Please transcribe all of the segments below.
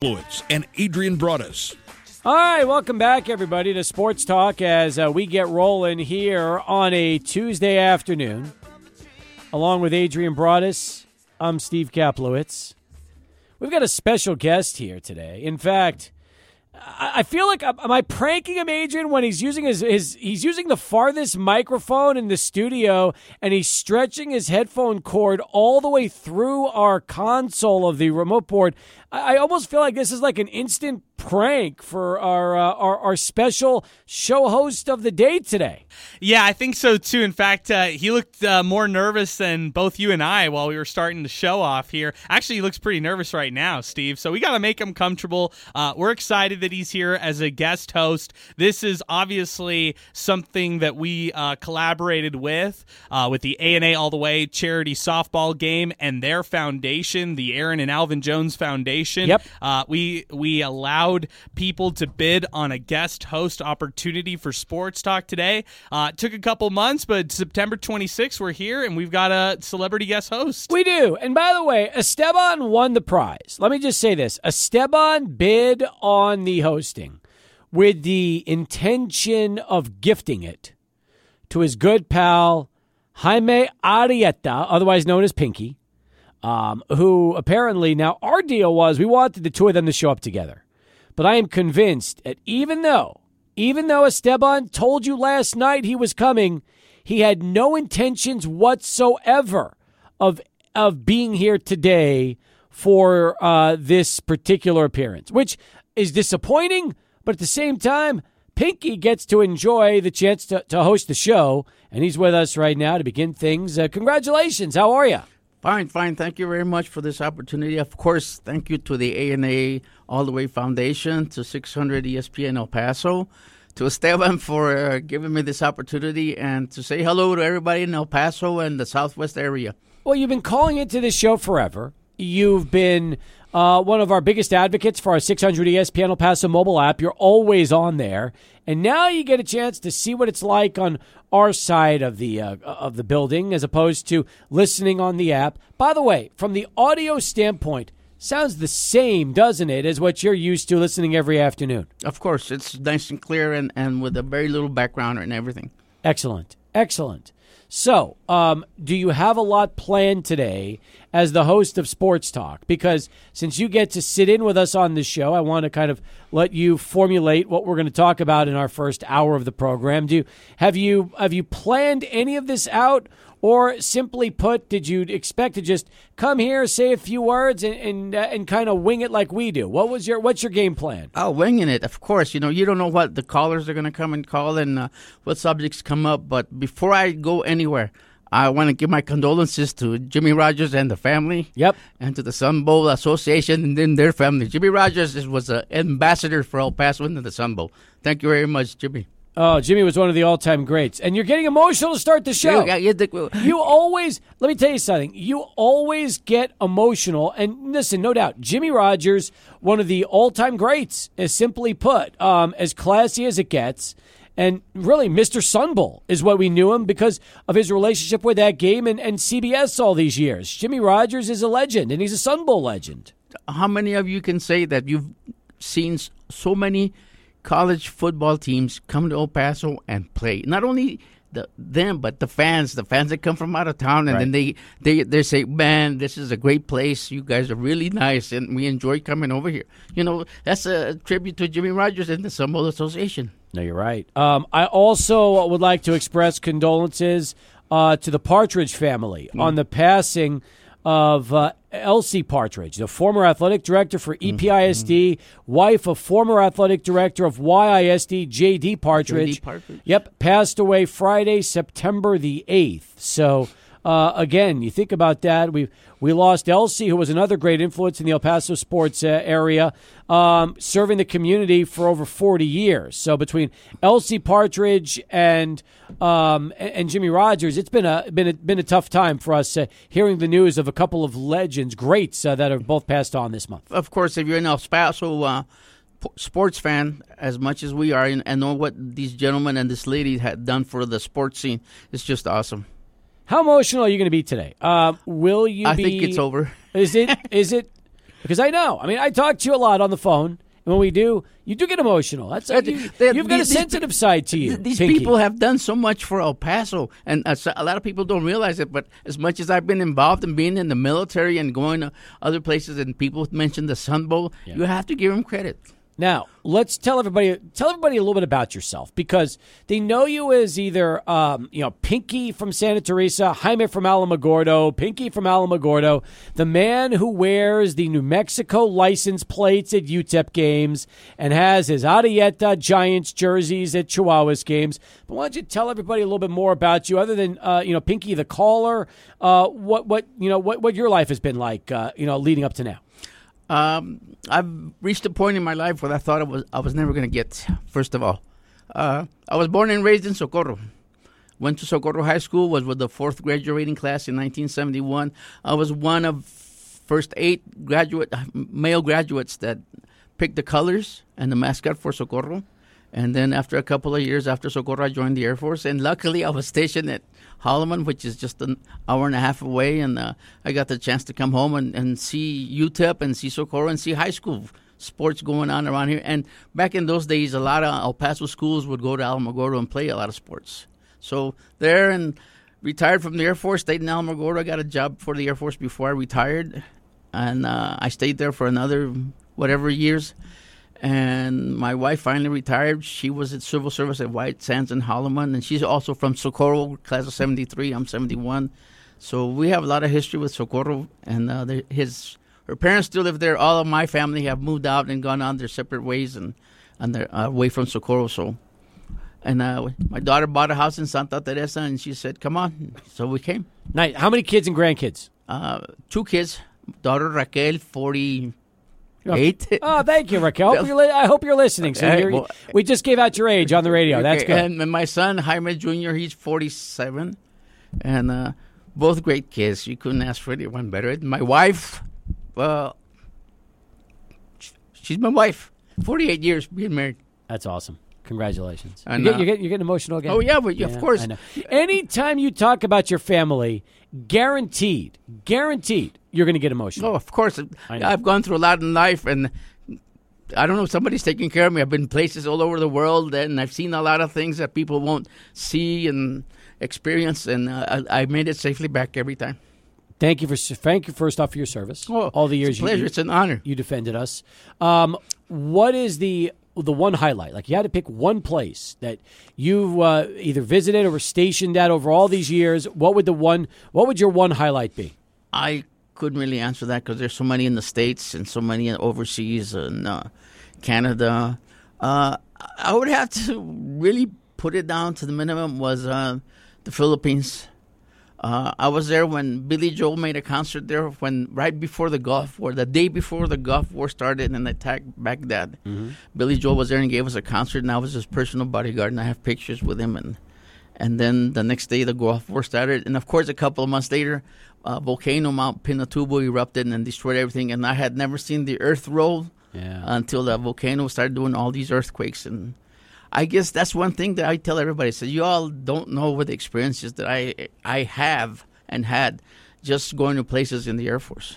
Lewis and Adrian Broadus. All right, welcome back, everybody, to Sports Talk as uh, we get rolling here on a Tuesday afternoon. Along with Adrian Broadus, I'm Steve Kaplowitz. We've got a special guest here today. In fact, I feel like am I pranking him, Adrian, when he's using his, his he's using the farthest microphone in the studio and he's stretching his headphone cord all the way through our console of the remote board. I, I almost feel like this is like an instant prank for our, uh, our, our special show host of the day today. Yeah, I think so too. In fact, uh, he looked uh, more nervous than both you and I while we were starting the show off here. Actually, he looks pretty nervous right now, Steve. So we got to make him comfortable. Uh, we're excited that he's here as a guest host. This is obviously something that we uh, collaborated with uh, with the A and A All the Way charity softball game and their foundation, the Aaron and Alvin Jones Foundation. Yep. we we allowed people to bid on a guest host opportunity for Sports Talk today. Uh, it took a couple months, but September 26th, we're here and we've got a celebrity guest host. We do. And by the way, Esteban won the prize. Let me just say this Esteban bid on the hosting with the intention of gifting it to his good pal Jaime Arrieta, otherwise known as Pinky, um, who apparently now our deal was we wanted the two of them to show up together. But I am convinced that even though, even though Esteban told you last night he was coming, he had no intentions whatsoever of of being here today for uh, this particular appearance, which is disappointing. But at the same time, Pinky gets to enjoy the chance to, to host the show, and he's with us right now to begin things. Uh, congratulations! How are you? Fine, fine. Thank you very much for this opportunity. Of course, thank you to the ANA All the Way Foundation, to 600 ESPN El Paso, to Esteban for uh, giving me this opportunity, and to say hello to everybody in El Paso and the Southwest area. Well, you've been calling into this show forever. You've been uh, one of our biggest advocates for our 600 ESPN El Paso mobile app. You're always on there, and now you get a chance to see what it's like on our side of the uh, of the building as opposed to listening on the app. By the way, from the audio standpoint, sounds the same, doesn't it, as what you're used to listening every afternoon? Of course, it's nice and clear and, and with a very little background and everything. Excellent. Excellent. So, um, do you have a lot planned today as the host of Sports Talk? Because since you get to sit in with us on this show, I want to kind of let you formulate what we're going to talk about in our first hour of the program. Do you, have you have you planned any of this out, or simply put, did you expect to just come here, say a few words, and and, uh, and kind of wing it like we do? What was your what's your game plan? Oh, winging it, of course. You know, you don't know what the callers are going to come and call and uh, what subjects come up. But before I go anywhere, I want to give my condolences to Jimmy Rogers and the family. Yep. And to the Sun Bowl Association and then their family. Jimmy Rogers was an ambassador for El Paso and the Sun Bowl. Thank you very much, Jimmy. Oh, Jimmy was one of the all-time greats, and you're getting emotional to start the show. Yeah, yeah, the, you always let me tell you something. You always get emotional, and listen, no doubt, Jimmy Rogers, one of the all-time greats, is simply put, um, as classy as it gets, and really, Mr. Sun Bowl is what we knew him because of his relationship with that game and, and CBS all these years. Jimmy Rogers is a legend, and he's a Sun Bowl legend. How many of you can say that you've seen so many? College football teams come to El Paso and play. Not only the, them, but the fans, the fans that come from out of town, and Right. then they, they they say, "Man, this is a great place. You guys are really nice, and we enjoy coming over here." You know, that's a tribute to Jimmy Rogers and the Sun Association. No, you're right. Um, I also would like to express condolences uh, to the Partridge family on the passing of uh, Elsie Partridge, the former athletic director for mm-hmm. E EPISD, mm-hmm. wife of former athletic director of YISD, J.D. Partridge. Partridge. Yep, passed away Friday, September the 8th. So, uh, again, you think about that. We we lost Elsie, who was another great influence in the El Paso sports uh, area, um, serving the community for over 40 years. So between Elsie Partridge and um, and, Jimmy Rogers, it's been a been a, been a tough time for us uh, hearing the news of a couple of legends, greats uh, that have both passed on this month. Of course, if you're an El Paso uh, sports fan, as much as we are, and, and know what these gentlemen and this lady had done for the sports scene, it's just awesome. How emotional are you going to be today? Uh, will you I be? think it's over. Is it? Is it? Because I know. I mean, I talk to you a lot on the phone. And when we do, you do get emotional. That's Uh, you, you've got a sensitive side to you. These Pinky. people have done so much for El Paso, and uh, a lot of people don't realize it. But as much as I've been involved in being in the military and going to other places, and people mention the Sun Bowl, you have to give them credit. Now, let's tell everybody tell everybody a little bit about yourself because they know you as either um, you know Pinky from Santa Teresa, Jaime from Alamogordo, Pinky from Alamogordo, the man who wears the New Mexico license plates at UTEP games and has his Arrieta Giants jerseys at Chihuahuas games. But why don't you tell everybody a little bit more about you, other than uh, you know Pinky the caller? Uh, what what you know what what your life has been like, uh, you know, leading up to now. Um, I've reached a point in my life where I thought I was I was never going to get. First of all, uh, I was born and raised in Socorro. Went to Socorro High School. Was with the fourth graduating class in 1971. I was one of first eight graduate male graduates that picked the colors and the mascot for Socorro. And then after a couple of years after Socorro, I joined the Air Force. And luckily, I was stationed at Holloman, which is just an hour and a half away. And uh, I got the chance to come home and, and see UTEP and see Socorro and see high school sports going on around here. And back in those days, a lot of El Paso schools would go to Alamogordo and play a lot of sports. So there and retired from the Air Force, stayed in Alamogordo. I got a job for the Air Force before I retired. And uh, I stayed there for another whatever years and my wife finally retired. She was at civil service at White Sands in Holloman, and she's also from Socorro, class of '73. I'm '71, so we have a lot of history with Socorro. And uh, the, his her parents still live there. All of my family have moved out and gone on their separate ways and and they're uh, away from Socorro. So, and uh, my daughter bought a house in Santa Teresa, and she said, "Come on." So we came. Night. How many kids and grandkids? Uh, two kids. Daughter Raquel, forty eight. Oh, thank you, Raquel. I hope you're, li- I hope you're listening. So you're, well- we just gave out your age on the radio. That's good. And my son Jaime Jr. He's forty seven, and uh, both great kids. You couldn't ask for anyone better. My wife, well, she's my wife. Forty eight years being married. That's awesome. Congratulations. And, you get, uh, you're, getting, you're getting emotional again. Oh, yeah, but of course. I know. Anytime you talk about your family, guaranteed, guaranteed, you're going to get emotional. Oh, of course. I've gone through a lot in life, and I don't know. Somebody's taking care of me. I've been places all over the world, and I've seen a lot of things that people won't see and experience, and uh, I, I made it safely back every time. Thank you for thank you first off for your service. Oh, all the years pleasure. you it's an honor. you defended us. Um, what is the the one highlight? Like you had to pick one place that you uh, either visited or were stationed at over all these years. What would the one? What would your one highlight be? I couldn't really answer that because there's so many in the states and so many overseas and uh, Canada. Uh, I would have to really put it down to the minimum was uh, the Philippines. Uh, I was there when Billy Joel made a concert there when right before the Gulf War, the day before the Gulf War started and attacked Baghdad. Billy Joel was there and gave us a concert, and I was his personal bodyguard, and I have pictures with him. And and then the next day the Gulf War started, and of course a couple of months later, uh, volcano Mount Pinatubo erupted and destroyed everything. And I had never seen the earth roll Yeah. until the volcano started doing all these earthquakes. And I guess that's one thing that I tell everybody: so you all don't know what the experiences that I I have and had just going to places in the Air Force.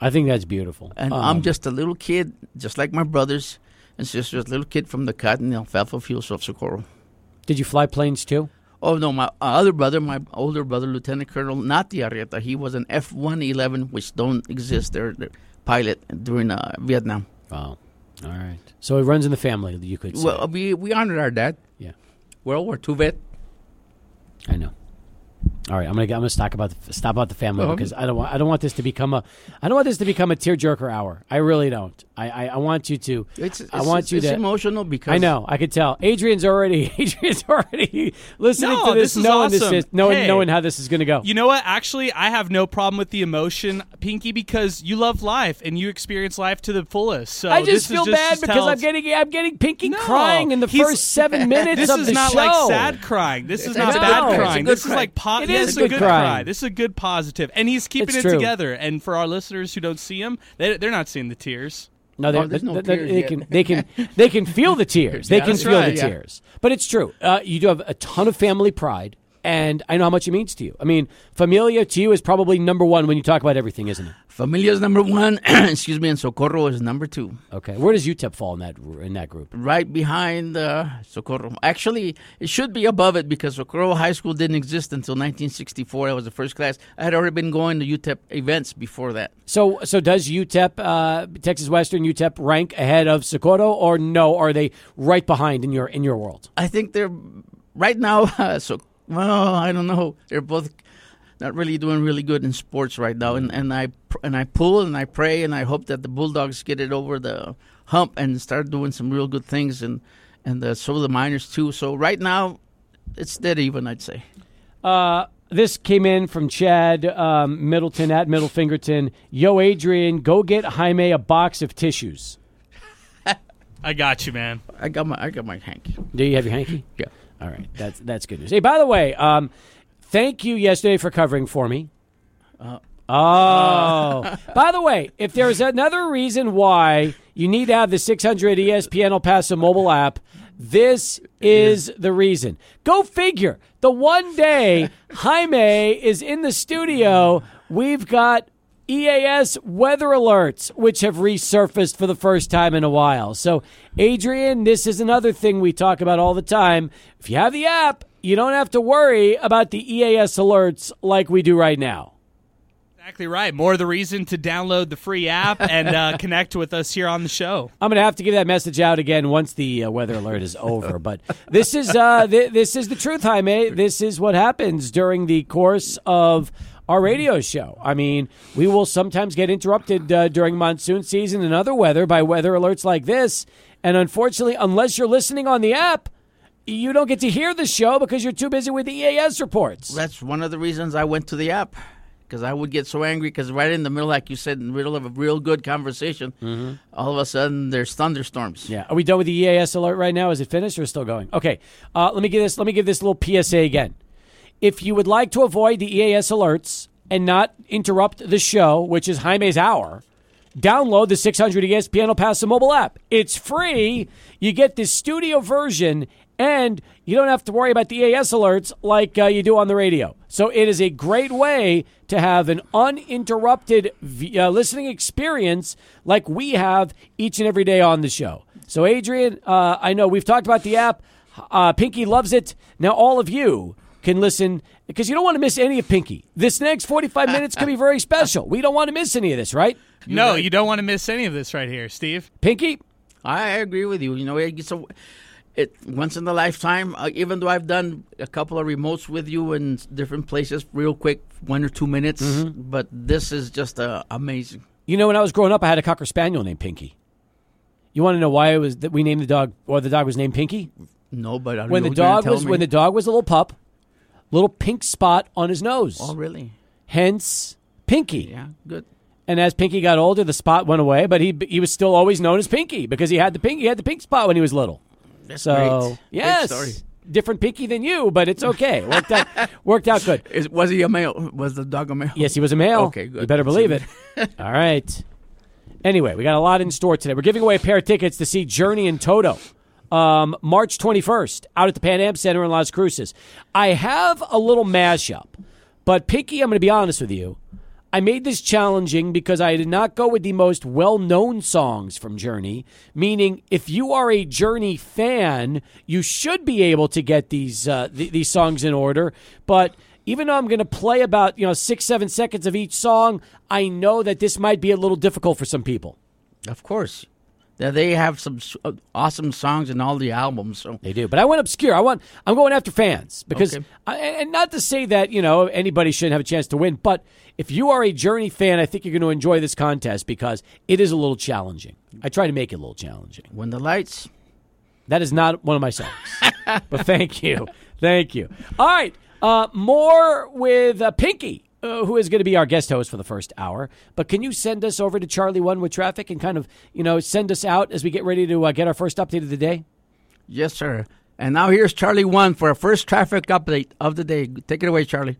I think that's beautiful. And Um, I'm just a little kid, just like my brothers and sisters, a little kid from the cotton and alfalfa fields of Socorro. Did you fly planes too? Oh no, my other brother, my older brother, Lieutenant Colonel Nati Arrieta, he was an F-111, which don't exist. They're, they're pilot during uh, Vietnam. Wow. All right. So it runs in the family. You could say. Well, we we honored our dad. yeah. World War II vet. I know. All right, I'm gonna I'm gonna talk about the, stop about the family Well, because I don't want I don't want this to become a I don't want this to become a tearjerker hour. I really don't. I, I, I want you to. It's, it's I want it's, you it's to. emotional because I know. I could tell. Adrian's already. Adrian's already listening No, to this, this is knowing awesome. this is knowing Hey. knowing how this is going to go. You know what? Actually, I have no problem with the emotion, Pinky, because you love life and you experience life to the fullest. So I just is feel just bad to because tell- I'm getting I'm getting Pinky No, crying in the first seven minutes This of is the not show. like sad crying. This is not a- bad no, it's a crying. This is like po- It yeah, is it's good a good crying. cry. This is a good positive, and he's keeping It's it true. together. And for our listeners who don't see him, they, they're not seeing the tears. No, they, Oh, there's no they- they- tears they can they can they can feel the tears. They Yeah, can feel right, the yeah. tears. But it's true. Uh, you do have a ton of family pride, and I know how much it means to you. I mean, Familia to you is probably number one when you talk about everything, isn't it? Familia is number one. excuse me, and Socorro is number two. Okay, where does UTEP fall in that in that group? Right behind uh, Socorro. Actually, it should be above it because Socorro High School didn't exist until 1964. I was the first class. I had already been going to UTEP events before that. So, so does UTEP, uh, Texas Western UTEP, rank ahead of Socorro, or no? Are they right behind in your in your world? I think they're right now. Uh, so well, I don't know. They're both not really doing really good in sports right now, and, and I and I pull and I pray and I hope that the Bulldogs get it over the hump and start doing some real good things, and and uh, so the Miners too. So right now, it's dead even, I'd say. Uh, this came in from Chad um, Middleton at Middle Fingerton. Yo, Adrian, go get Jaime a box of tissues. I got you, man. I got my I got my hanky. Do you have your hanky? Yeah. All right, that's that's good news. Hey, by the way, um, thank you yesterday for covering for me. Uh, oh, by the way, if there's another reason why you need to have the 600 ESPN El Paso mobile app, this is the reason. Go figure. The one day Jaime is in the studio, we've got EAS weather alerts, which have resurfaced for the first time in a while. So, Adrian, this is another thing we talk about all the time. If you have the app, you don't have to worry about the EAS alerts like we do right now. Exactly right. More the reason to download the free app and uh, connect with us here on the show. I'm going to have to give that message out again once the uh, weather alert is over. But this is uh, th- this is the truth, Jaime. This is what happens during the course of our radio show. I mean, we will sometimes get interrupted uh, during monsoon season and other weather by weather alerts like this. And unfortunately, unless you're listening on the app, you don't get to hear the show because you're too busy with the EAS reports. That's one of the reasons I went to the app because I would get so angry because right in the middle, like you said, in the middle of a real good conversation, mm-hmm. all of a sudden there's thunderstorms. Yeah. Are we done with the EAS alert right now? Is it finished or still going? Okay. Uh, let me give this. Let me give this little PSA again. If you would like to avoid the EAS alerts and not interrupt the show, which is Jaime's hour, download the 600 ESPN El Paso mobile app. It's free. You get the studio version, and you don't have to worry about the EAS alerts like uh, you do on the radio. So it is a great way to have an uninterrupted uh, listening experience like we have each and every day on the show. So, Adrian, uh, I know we've talked about the app. Uh, Pinky loves it. Now, all of you can listen because you don't want to miss any of Pinky. This next 45 minutes can be very special. We don't want to miss any of this, right? You're no, right. you don't want to miss any of this right here, Steve. Pinky? I agree with you. You know, it's a, it once in a lifetime. Uh, even though I've done a couple of remotes with you in different places, real quick, one or two minutes. Mm-hmm. But this is just uh, amazing. You know, when I was growing up, I had a cocker spaniel named Pinky. You want to know why it was that we named the dog, or the dog was named Pinky? No, but when the dog was me. when the dog was a little pup, little pink spot on his nose. Oh, really? Hence, Pinky. Yeah, good. And as Pinky got older, the spot went away, but he he was still always known as Pinky because he had the pink he had the pink spot when he was little. That's so great. yes, great different Pinky than you, but it's okay. Worked out worked out good. Is, was he a male? Was the dog a male? Yes, he was a male. Okay, good. You better believe it. All right. Anyway, we got a lot in store today. We're giving away a pair of tickets to see Journey and Toto um, March 21st out at the Pan Am Center in Las Cruces. I have a little mashup, but Pinky, I'm going to be honest with you. I made this challenging because I did not go with the most well known songs from Journey, meaning if you are a Journey fan, you should be able to get these, uh, th- these songs in order. But even though I'm going to play about you know six, seven seconds of each song, I know that this might be a little difficult for some people. Of course. Yeah, they have some uh, awesome songs in all the albums. So they do, but I went obscure. I want. I'm going after fans because, okay. I, and not to say that you know anybody shouldn't have a chance to win, but if you are a Journey fan, I think you're going to enjoy this contest because it is a little challenging. I try to make it a little challenging. When the lights. That is not one of my songs, but thank you, thank you. All right, uh, more with uh, Pinky uh, who is going to be our guest host for the first hour. But can you send us over to Charlie One with traffic and kind of, you know, send us out as we get ready to uh, get our first update of the day? Yes, sir. And now here's Charlie One for our first traffic update of the day. Take it away, Charlie.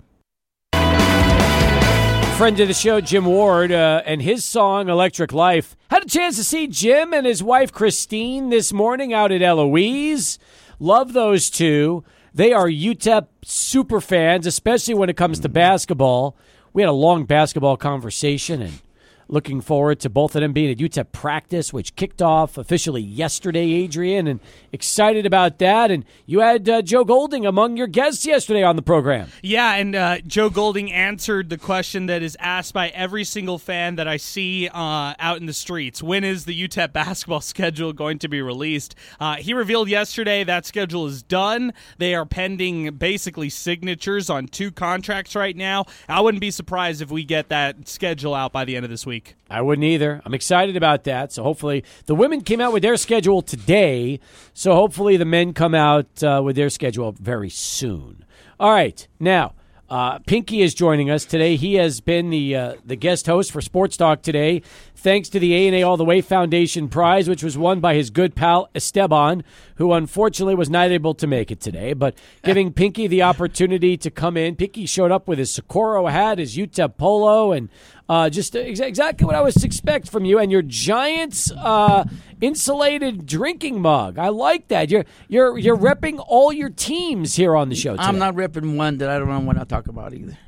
Friend of the show, Jim Ward, uh, and his song Electric Life. Had a chance to see Jim and his wife Christine this morning out at Eloise. Love those two. They are UTEP super fans, especially when it comes to mm-hmm. basketball. We had a long basketball conversation and looking forward to both of them being at UTEP practice, which kicked off officially yesterday, Adrian, and excited about that. And you had uh, Joe Golding among your guests yesterday on the program. Yeah, and uh, Joe Golding answered the question that is asked by every single fan that I see uh, out in the streets. When is the UTEP basketball schedule going to be released? Uh, he revealed yesterday that schedule is done. They are pending basically signatures on two contracts right now. I wouldn't be surprised if we get that schedule out by the end of this week week. I wouldn't either. I'm excited about that. So hopefully, the women came out with their schedule today. So hopefully, the men come out uh, with their schedule very soon. All right, now. Uh, Pinky is joining us today. He has been the uh, the guest host for Sports Talk today, thanks to the A and A All the Way Foundation Prize, which was won by his good pal Esteban, who unfortunately was not able to make it today. But giving Pinky the opportunity to come in, Pinky showed up with his Socorro hat, his UTEP polo, and uh, just ex- exactly what I was expect from you, and your Giants uh, insulated drinking mug. I like that. You're you're you're repping all your teams here on the show. Today. I'm not repping one that I don't want to talk about either.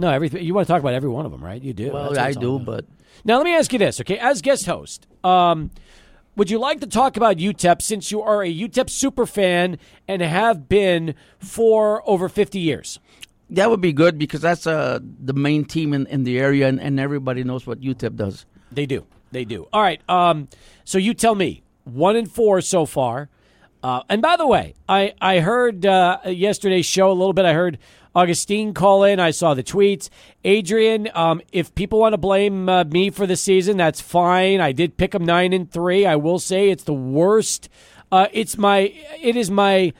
No, everything you want to talk about every one of them, right? You do. Well, I do, but now let me ask you this, okay? As guest host, um, would you like to talk about UTEP since you are a UTEP super fan and have been for over 50 years? That would be good because that's uh, the main team in, in the area, and, and everybody knows what UTEP does. They do. They do. All right. Um, so you tell me, one in four so far. Uh, and by the way, I I heard uh, yesterday's show a little bit. I heard Augustine call in. I saw the tweets. Adrian, um, if people want to blame uh, me for the season, that's fine. I did pick them nine and three. I will say it's the worst. Uh, it's my it is my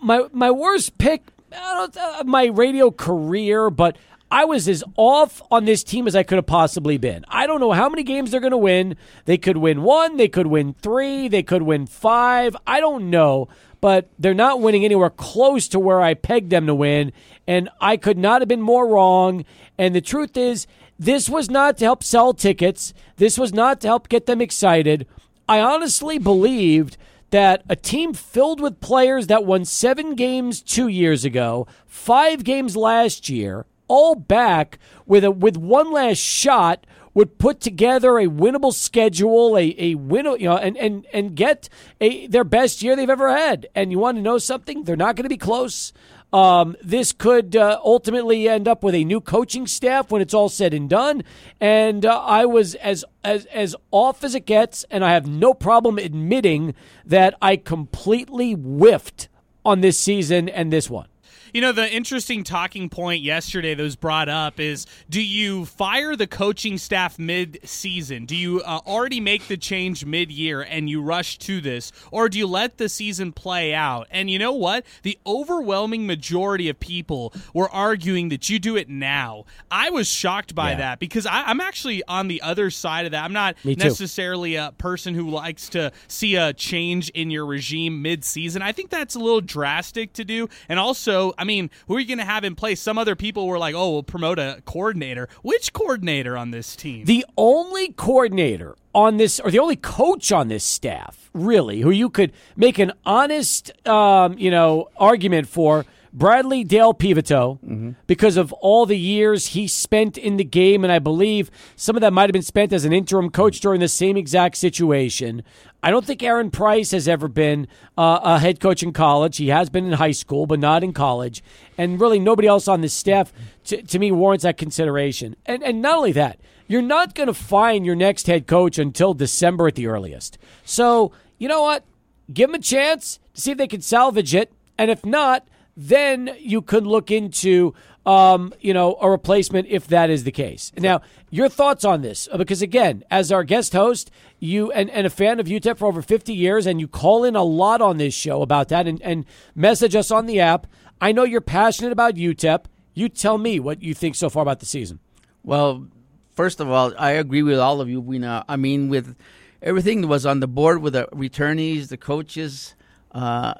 my my worst pick uh, my radio career, but I was as off on this team as I could have possibly been. I don't know how many games they're going to win. They could win one, they could win three, they could win five. I don't know, but they're not winning anywhere close to where I pegged them to win. And I could not have been more wrong. And the truth is, this was not to help sell tickets, this was not to help get them excited. I honestly believed that a team filled with players that won seven games two years ago, five games last year, all back with a with one last shot would put together a winnable schedule, a, a win, you know, and, and, and get a, their best year they've ever had. And you want to know something? They're not going to be close. Um, this could uh, ultimately end up with a new coaching staff when it's all said and done. And uh, I was as as as off as it gets, and I have no problem admitting that I completely whiffed on this season and this one. You know, the interesting talking point yesterday that was brought up is do you fire the coaching staff mid season? Do you uh, already make the change mid year and you rush to this? Or do you let the season play out? And you know what? The overwhelming majority of people were arguing that you do it now. I was shocked by yeah. that because I, am actually on the other side of that. I'm not necessarily a person who likes to see a change in your regime mid season. I think that's a little drastic to do. And also, I mean, who are you going to have in place? Some other people were like, "Oh, we'll promote a coordinator." Which coordinator on this team? The only coordinator on this, or the only coach on this staff, really, who you could make an honest, um, you know, argument for. Bradley Dale Peveto, mm-hmm. because of all the years he spent in the game, and I believe some of that might have been spent as an interim coach during the same exact situation. I don't think Aaron Price has ever been uh, a head coach in college. He has been in high school, but not in college. And really, nobody else on this staff, to, to me, warrants that consideration. And, and not only that, you're not going to find your next head coach until December at the earliest. So, you know what? Give them a chance to see if they can salvage it. And if not, then you could look into um, you know, a replacement if that is the case. Now, your thoughts on this? Because again, as our guest host, you and, and a fan of UTEP for over 50 years, and you call in a lot on this show about that and, and message us on the app. I know you're passionate about UTEP. You tell me what you think so far about the season. Well, first of all, I agree with all of you. We know, I mean, with everything that was on the board with the returnees, the coaches, uh,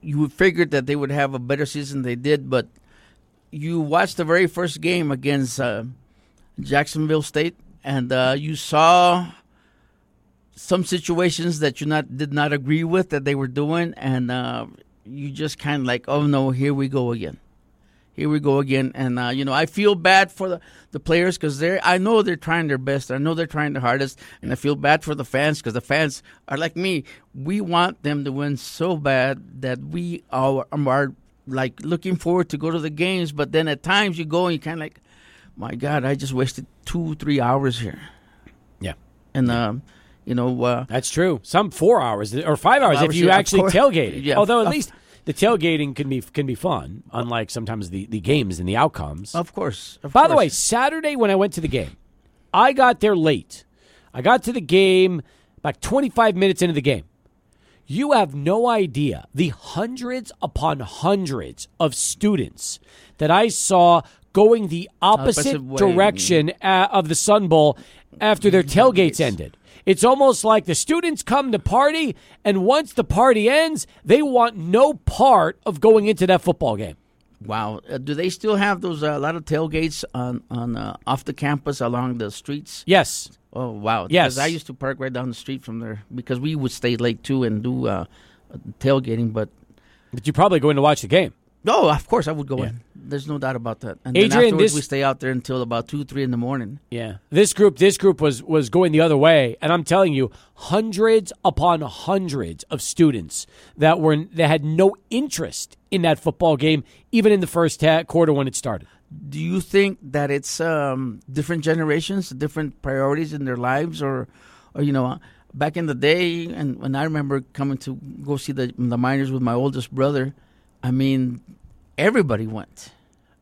you figured that they would have a better season. They did, but – you watched the very first game against uh, Jacksonville State, and uh, you saw some situations that you not did not agree with that they were doing, and uh, you just kind of like, oh no, here we go again. Here we go again, and uh, you know I feel bad for the, the players because they're I know they're trying their best. I know they're trying their hardest, and I feel bad for the fans because the fans are like me. We want them to win so bad that we are, are like looking forward to go to the games, but then at times you go and you kind of like, my God, I just wasted two three hours here, Yeah. and um, you know. Uh, That's true. Some four hours or five hours if hours, you yeah, actually tailgated. Yeah, Although at of- least the tailgating can be can be fun, unlike sometimes the, the games and the outcomes. Of course. Of By course. the way, Saturday when I went to the game, I got there late. I got to the game about 25 minutes into the game. You have no idea the hundreds upon hundreds of students that I saw going the opposite Opposite direction uh, of the Sun Bowl after their tailgates ended. It's almost like the students come to party, and once the party ends, they want no part of going into that football game. Wow. Uh, do they still have those uh, a lot of tailgates on on uh, off the campus along the streets? Yes. Oh wow. Yes. I used to park right down the street from there because we would stay late too and do uh, tailgating. But But you probably go in to watch the game. no, of course I would go Yeah. in. There's no doubt about that. And Adrian, then afterwards this- we stay out there until about two, three in the morning. Yeah. This group this group was was going the other way and I'm telling you hundreds upon hundreds of students that were that had no interest in that football game even in the first quarter when it started. Do you think that it's um, different generations, different priorities in their lives, or, or you know, back in the day, and when I remember coming to go see the the miners with my oldest brother, I mean, everybody went.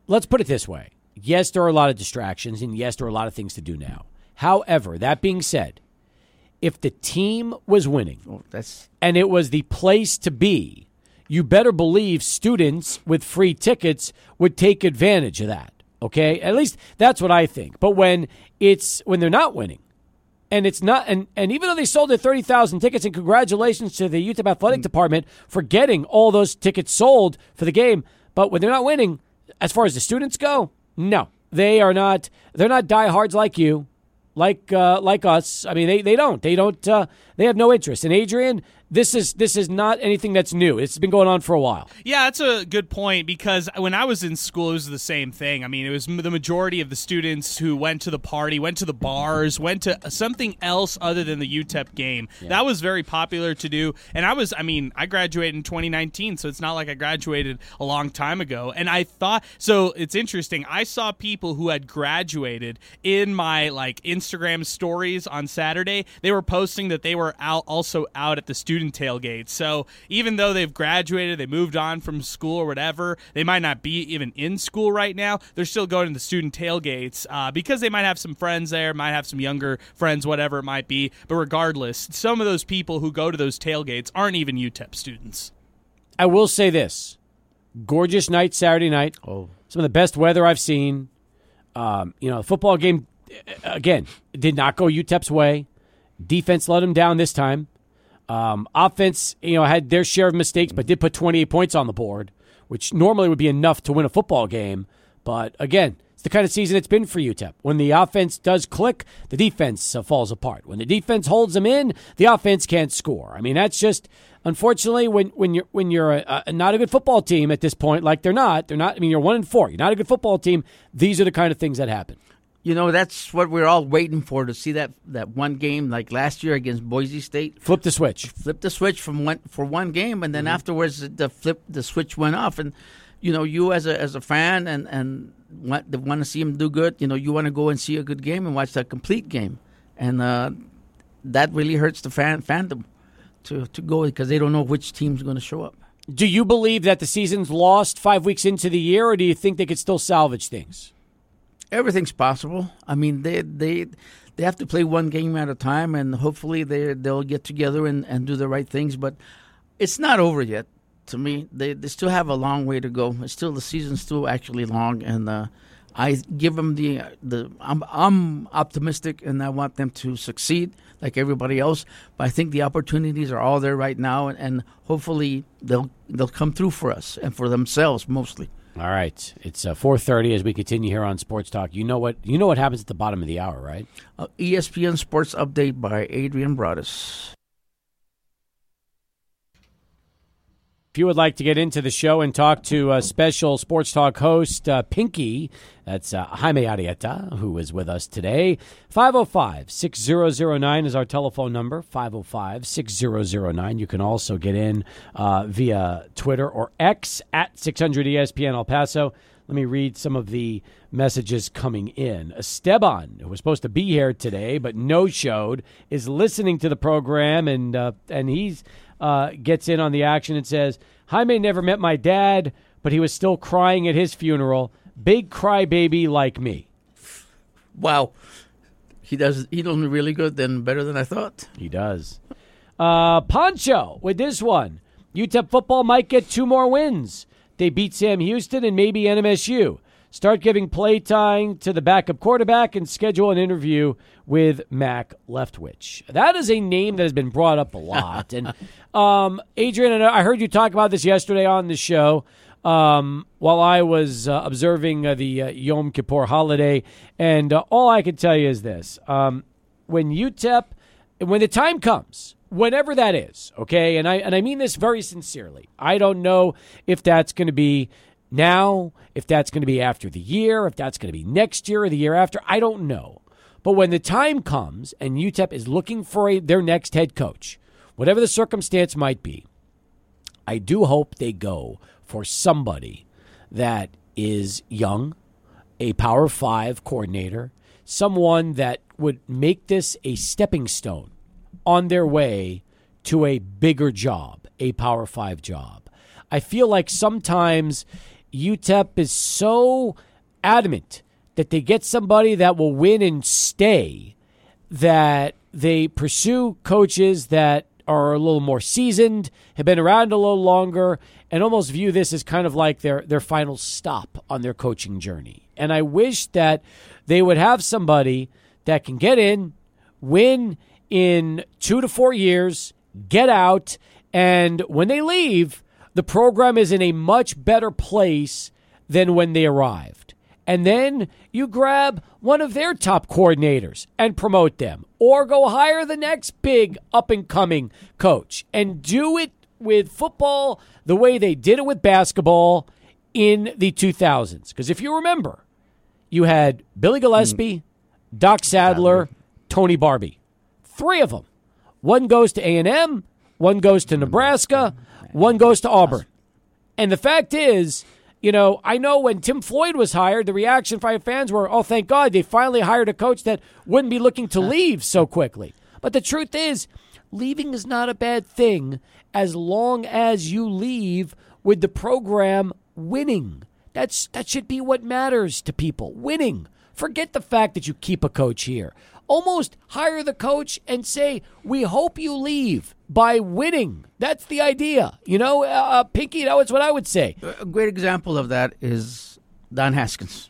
Let's put it this way. Yes, there are a lot of distractions and yes, there are a lot of things to do now. However, that being said, if the team was winning Oh, that's and it was the place to be, you better believe students with free tickets would take advantage of that. Okay? At least that's what I think. But when it's when they're not winning, and it's not and, and even though they sold their 30,000 tickets and congratulations to the UTEP athletic mm. department for getting all those tickets sold for the game, but when they're not winning, as far as the students go, no. They are not they're not diehards like you like uh, like us. I mean, they, they don't. They don't. Uh, they have no interest. And Adrian, this is this is not anything that's new. It's been going on for a while. Yeah, that's a good point because when I was in school, it was the same thing. I mean, it was the majority of the students who went to the party, went to the bars, went to something else other than the UTEP game. That was very popular to do. And I was, I mean, I graduated in 2019, so it's not like I graduated a long time ago. And I thought, so it's interesting. I saw people who had graduated in my like Instagram stories on Saturday. They were posting that they were out also out at the student tailgate. So even though they've graduated, they moved on from school or whatever, they might not be even in school right now. They're still going to the student tailgates uh, because they might have some friends there, might have some younger friends, whatever it might be. But regardless, some of those people who go to those tailgates aren't even UTEP students. I will say this: gorgeous night Saturday night. oh Some of the best weather I've seen. Um, you know, the football game uh, again did not go UTEP's way. Defense let them down this time. Um, offense, you know, had their share of mistakes, but did put 28 points on the board, which normally would be enough to win a football game. But again, it's the kind of season it's been for UTEP. When the offense does click, the defense uh, falls apart. When the defense holds them in, the offense can't score. I mean, that's just unfortunately when when you're when you're a, a, not a good football team at this point, like they're not. They're not. I mean, you're one and four. You're not a good football team. These are the kind of things that happen. You know, that's what we're all waiting for to see that, that one game like last year against Boise State. Flip the switch. Flip the switch from one for one game, and then afterwards the flip the switch went off. And you know, you as a as a fan and and want to want to see him do good. You know, you want to go and see a good game and watch that complete game, and uh, that really hurts the fan fandom to to go because they don't know which team's going to show up. Do you believe that the season's lost five weeks into the year, or do you think they could still salvage things? Everything's possible. I mean, they they they have to play one game at a time, and hopefully they they'll get together and, and do the right things. But it's not over yet. To me, they they still have a long way to go. It's still the season's still actually long, and uh, I give them the the I'm I'm optimistic, and I want them to succeed like everybody else. But I think the opportunities are all there right now, and, and hopefully they'll they'll come through for us and for themselves mostly. All right, it's uh, four thirty as we continue here on Sports Talk. You know what? You know what happens at the bottom of the hour, right? Uh, ESPN Sports Update by Adrian Broadus. If you would like to get into the show and talk to a special sports talk host, uh, Pinky, that's uh, Jaime Arrieta, who is with us today. 505 6009 is our telephone number 505 6009. You can also get in uh, via Twitter or X at 600 ESPN El Paso. Let me read some of the messages coming in. Esteban, who was supposed to be here today but no showed, is listening to the program and uh, and he's uh, gets in on the action and says, Jaime never met my dad, but he was still crying at his funeral. Big crybaby like me. Wow. He does. He does really good. Then better than I thought. He does. Uh, Poncho with this one. UTEP football might get two more wins. They beat Sam Houston and maybe NMSU. Start giving play time to the backup quarterback and schedule an interview with Mack Leftwich. That is a name that has been brought up a lot. and um, Adrian, I heard you talk about this yesterday on the show um, while I was uh, observing uh, the uh, Yom Kippur holiday. And uh, all I can tell you is this um, when UTEP, when the time comes, whenever that is, okay, and I, and I mean this very sincerely, I don't know if that's going to be now, if that's going to be after the year, if that's going to be next year or the year after, I don't know. But when the time comes and UTEP is looking for a, their next head coach, whatever the circumstance might be, I do hope they go for somebody that is young, a Power Five coordinator, someone that would make this a stepping stone on their way to a bigger job, a Power Five job. I feel like sometimes UTEP is so adamant that they get somebody that will win and stay that they pursue coaches that are a little more seasoned, have been around a little longer, and almost view this as kind of like their, their final stop on their coaching journey. And I wish that they would have somebody that can get in, win in two to four years, get out, and when they leave, the program is in a much better place than when they arrived. And then you grab one of their top coordinators and promote them, or go hire the next big up and coming coach and do it with football the way they did it with basketball in the 2000s. Because if you remember, you had Billy Gillispie, mm. Doc Sadler, Tony Barbee. three of them. One goes to A&M, one goes to Nebraska, one goes to Auburn. And the fact is, you know, I know when Tim Floyd was hired, the reaction from fans were, oh, thank God they finally hired a coach that wouldn't be looking to leave so quickly. But the truth is, leaving is not a bad thing as long as you leave with the program winning. That's that should be what matters to people. Winning. Forget the fact that you keep a coach here almost hire the coach and say, "We hope you leave by winning." That's the idea, you know. Uh, uh Pinky, that was what I would say. A great example of that is Don Haskins.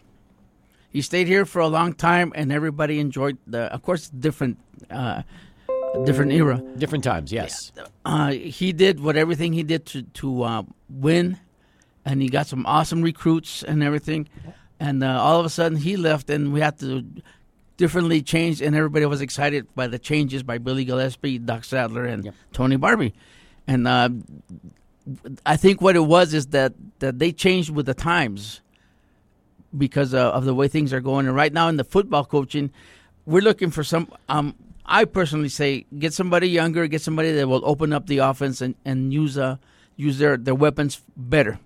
He stayed here for a long time, and everybody enjoyed the. Of course, different. Uh, different era, different times. Yes, uh, he did what everything he did to to uh, win, and he got some awesome recruits and everything. And uh, all of a sudden, he left, and we had to differently changed, and everybody was excited by the changes by Billy Gillispie, Doc Sadler, and yep. Tony Barbee. And uh, I think what it was is that, that they changed with the times because uh, of the way things are going. And right now in the football coaching, we're looking for some. Um, I personally say get somebody younger, get somebody that will open up the offense and, and use uh, use their, their weapons better.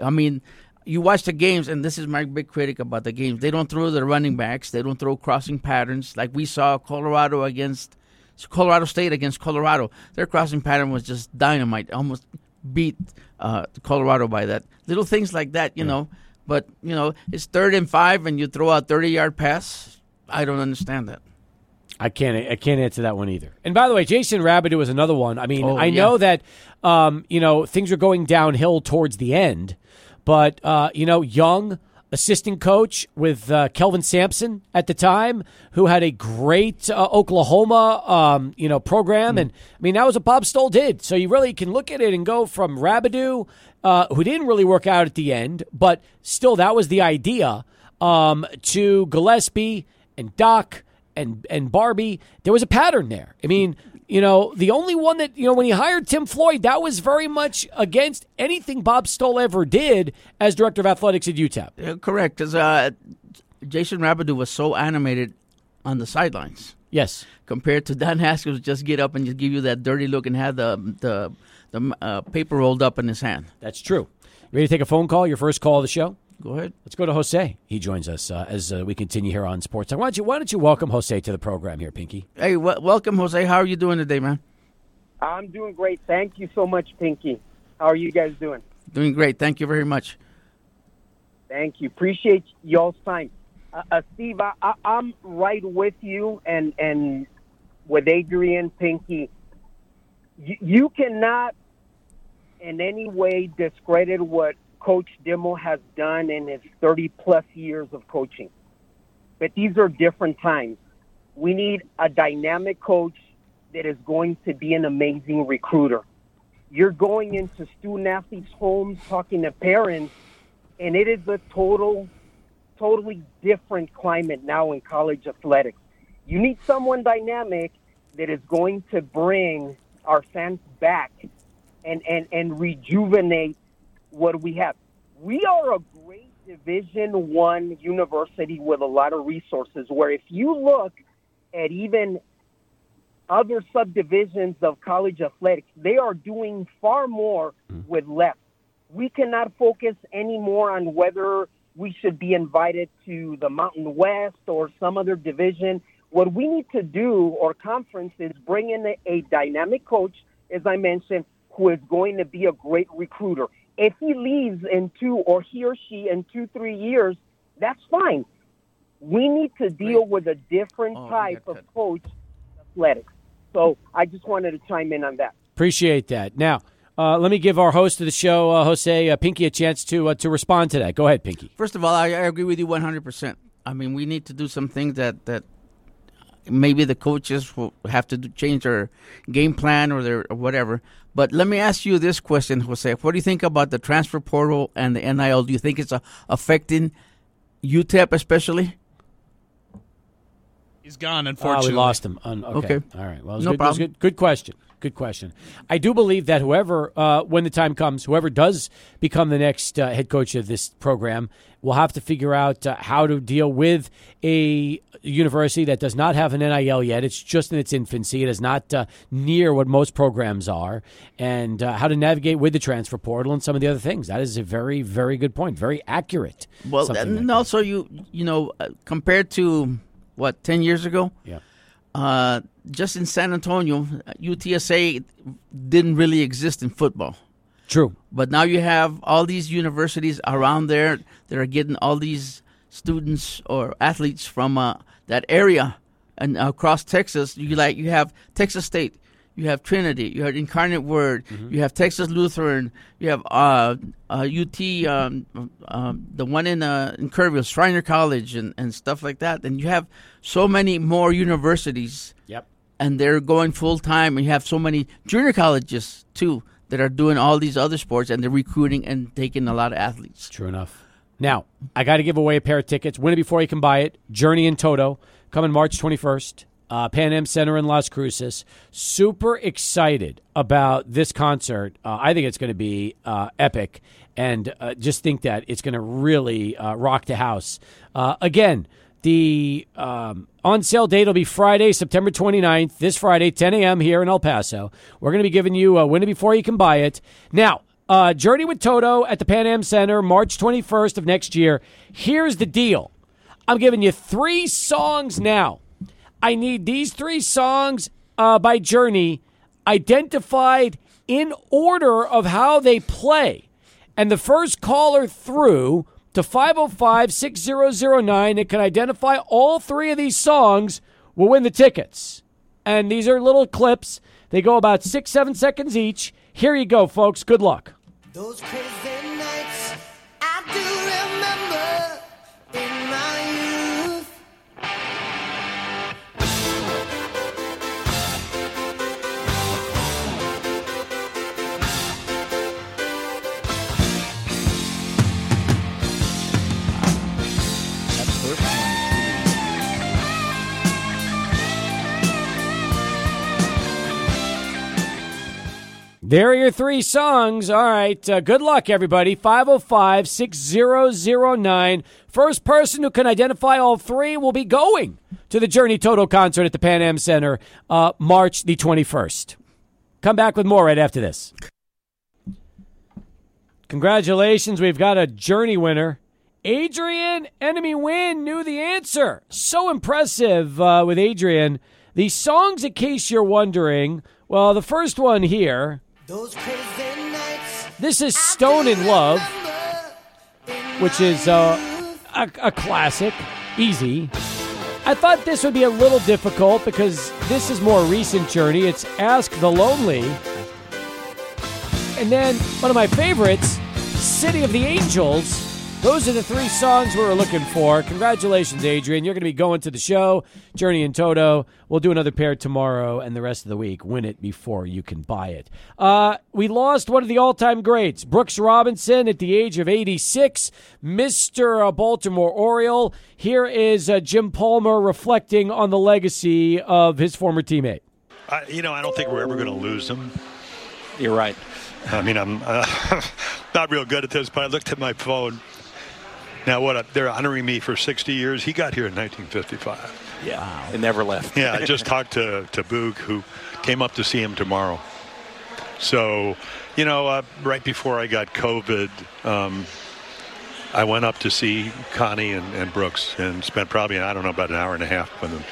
I mean, you watch the games, and this is my big critic about the games. They don't throw the running backs. They don't throw crossing patterns like we saw Colorado against Colorado State against Colorado. Their crossing pattern was just dynamite. Almost beat uh, Colorado by that. Little things like that, you yeah. know. But you know, it's third and five, and you throw a thirty yard pass. I don't understand that. I can't. I can't answer that one either. And by the way, Jason Rabedeaux was another one. I mean, oh, I yeah. know that um, you know things are going downhill towards the end. But, uh, you know, young assistant coach with uh, Kelvin Sampson at the time, who had a great uh, Oklahoma, um, you know, program. Mm. And, I mean, that was what Bob Stull did. So you really can look at it and go from Rabedeaux, uh, who didn't really work out at the end, but still that was the idea, um, to Gillispie and Doc and, and Barbee. There was a pattern there. I mean, you know, the only one that, you know, when he hired Tim Floyd, that was very much against anything Bob Stull ever did as director of athletics at UTEP. Uh, correct, because uh, Jason Rabedeaux was so animated on the sidelines Yes. compared to Don Haskins just get up and just give you that dirty look and have the the the uh, paper rolled up in his hand. That's true. Ready to take a phone call? Your first call of the show? Go ahead. Let's go to Jose. He joins us uh, as uh, we continue here on Sports. Talk. Why don't you Why don't you welcome Jose to the program here, Pinky? Hey, w- welcome, Jose. How are you doing today, man? I'm doing great. Thank you so much, Pinky. How are you guys doing? Doing great. Thank you very much. Thank you. Appreciate y'all's time. Uh, uh, Steve, I, I, I'm right with you and, and with Adrian Pinky. You, you cannot in any way discredit what Coach Dimel has done in his 30 plus years of coaching. But these are different times. We need a dynamic coach that is going to be an amazing recruiter. You're going into student athletes' homes talking to parents, and it is a total, totally different climate now in college athletics. You need someone dynamic that is going to bring our fans back and, and, and rejuvenate what we have. We are a great Division One university with a lot of resources. Where if you look at even other subdivisions of college athletics, they are doing far more hmm. with less. We cannot focus anymore on whether we should be invited to the Mountain West or some other division. What we need to do, or conference, is bring in a, a dynamic coach, as I mentioned, who is going to be a great recruiter. If he leaves in two, or he or she in two, three years, that's fine. We need to deal with a different Oh, type of coach athletics. So I just wanted to chime in on that. Appreciate that. Now, uh, let me give our host of the show, uh, Jose uh, Pinky, a chance to uh, to respond to that. Go ahead, Pinky. First of all, I, I agree with you 100%. I mean, we need to do some things that, that maybe the coaches will have to change their game plan or their or whatever. But let me ask you this question, Jose. What do you think about the transfer portal and the NIL? Do you think it's uh, affecting UTEP especially? He's gone, Oh, unfortunately. we lost him. Un- okay. Okay. All right. Well, it was No good, it was problem. good. Good question. Good question. I do believe that whoever, uh, when the time comes, whoever does become the next uh, head coach of this program will have to figure out uh, how to deal with a university that does not have an NIL yet. It's just in its infancy. It is not uh, near what most programs are, and uh, how to navigate with the transfer portal and some of the other things. That is a very, very good point. Very accurate. Well, and like that. also you you know uh, compared to what ten years ago, Yeah. uh, just in San Antonio, UTSA didn't really exist in football. True. But now you have all these universities around there that are getting all these students or athletes from uh, that area and across Texas. You like you have Texas State, you have Trinity, you have Incarnate Word, you have Texas Lutheran, you have uh, uh, UT, um, um, the one in uh, in Kerrville, Schreiner College, and, and stuff like that. And you have so many more universities Yep. and they're going full time and you have so many junior colleges too that are doing all these other sports and they're recruiting and taking a lot of athletes True enough. Now, I got to give away a pair of tickets. Win it before you can buy it. Journey in Toto coming March 21st. Uh, Pan Am Center in Las Cruces. Super excited about this concert. Uh, I think it's going to be uh, epic, and uh, just think that it's going to really uh, rock the house. Uh, again, the um, on sale date will be Friday, September 29th, this Friday, 10 a.m. here in El Paso. We're going to be giving you a win it before you can buy it. Now, Journey with Toto at the Pan Am Center, March 21st of next year. Here's the deal I'm giving you three songs now. I need these three songs uh, by Journey identified in order of how they play. And the first caller through to 505 6009 that can identify all three of these songs will win the tickets. And these are little clips. They go about six, seven seconds each. Here you go, folks. Good luck. Those There are your three songs. All right. Uh, good luck, everybody. 505 6009. First person who can identify all three will be going to the Journey Toto concert at the Pan Am Center uh, March the 21st. Come back with more right after this. Congratulations. We've got a Journey winner. Adrian, enemy win, knew the answer. So impressive uh, with Adrian. The songs, in case you're wondering, well, the first one here. This is Stone in Love, which is uh, a, a classic, easy. I thought this would be a little difficult because this is more recent journey. It's Ask the Lonely. And then one of my favorites, City of the Angels. Those are the three songs we were looking for. Congratulations, Adrian. You're going to be going to the show. Journey and Toto. We'll do another pair tomorrow and the rest of the week. Win it before you can buy it. Uh, we lost one of the all time greats, Brooks Robinson, at the age of 86, Mr. uh, Baltimore Oriole. Here is uh, Jim Palmer reflecting on the legacy of his former teammate. I, you know, I don't think we're ever going to lose him. You're right. I mean, I'm uh, not real good at this, but I looked at my phone. Now, what? They're honoring me for 60 years. He got here in 1955. Yeah. and never left. Yeah, I just talked to to Boog, who came up to see him tomorrow. So, you know, uh, right before I got COVID, um, I went up to see Connie and, and Brooks and spent probably I don't know about an hour and a half with them.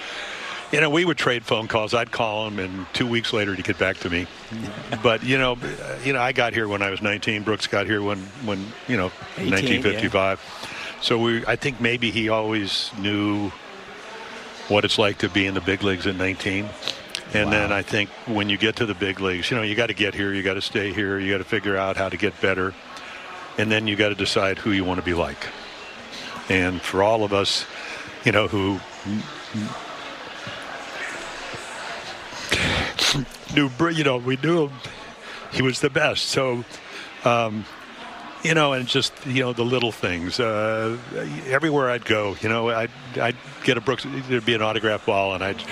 You know, we would trade phone calls. I'd call him, and two weeks later, he'd get back to me. but you know, uh, you know, I got here when I was 19. Brooks got here when, when you know, 18, 1955. So we, I think maybe he always knew what it's like to be in the big leagues at 19. And then I think when you get to the big leagues, you know, you got to get here, you got to stay here, you got to figure out how to get better, and then you got to decide who you want to be like. And for all of us, you know, who knew, you know, we knew him, he was the best. So, um, you know, and just you know the little things. Uh, everywhere I'd go, you know, I'd I'd get a Brooks. There'd be an autograph ball, and I'd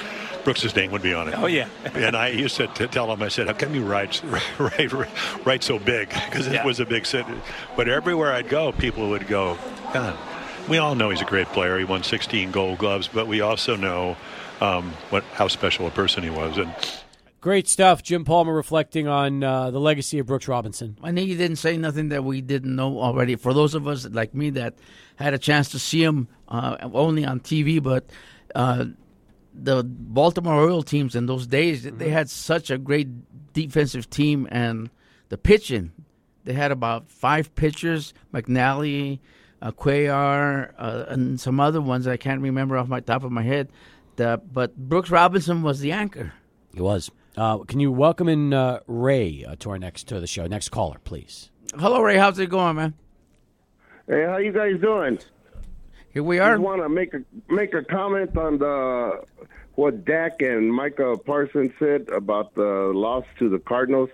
Brooks's name would be on it. Oh, yeah. and I used to tell him, I said, "How come you write write write so big? Because it Yeah. was a big city." But everywhere I'd go, people would go, "God." We all know he's a great player. He won 16 Gold Gloves, but we also know um, what how special a person he was. And Great stuff. Jim Palmer reflecting on uh, the legacy of Brooks Robinson. I know you didn't say nothing that we didn't know already. For those of us like me that had a chance to see him uh, only on TV, but uh, the Baltimore Oriole teams in those days, they had such a great defensive team, and the pitching, they had about five pitchers: McNally, uh, Cuellar, uh, and some other ones I can't remember off my top of my head. The, but Brooks Robinson was the anchor. He was. Uh, can you welcome in uh, Ray uh, to our next to the show? Next caller, please. Hello, Ray. How's it going, man? Hey, how you guys doing? Here we I are. just want to make a make a comment on the what Dak and Micah Parsons said about the loss to the Cardinals.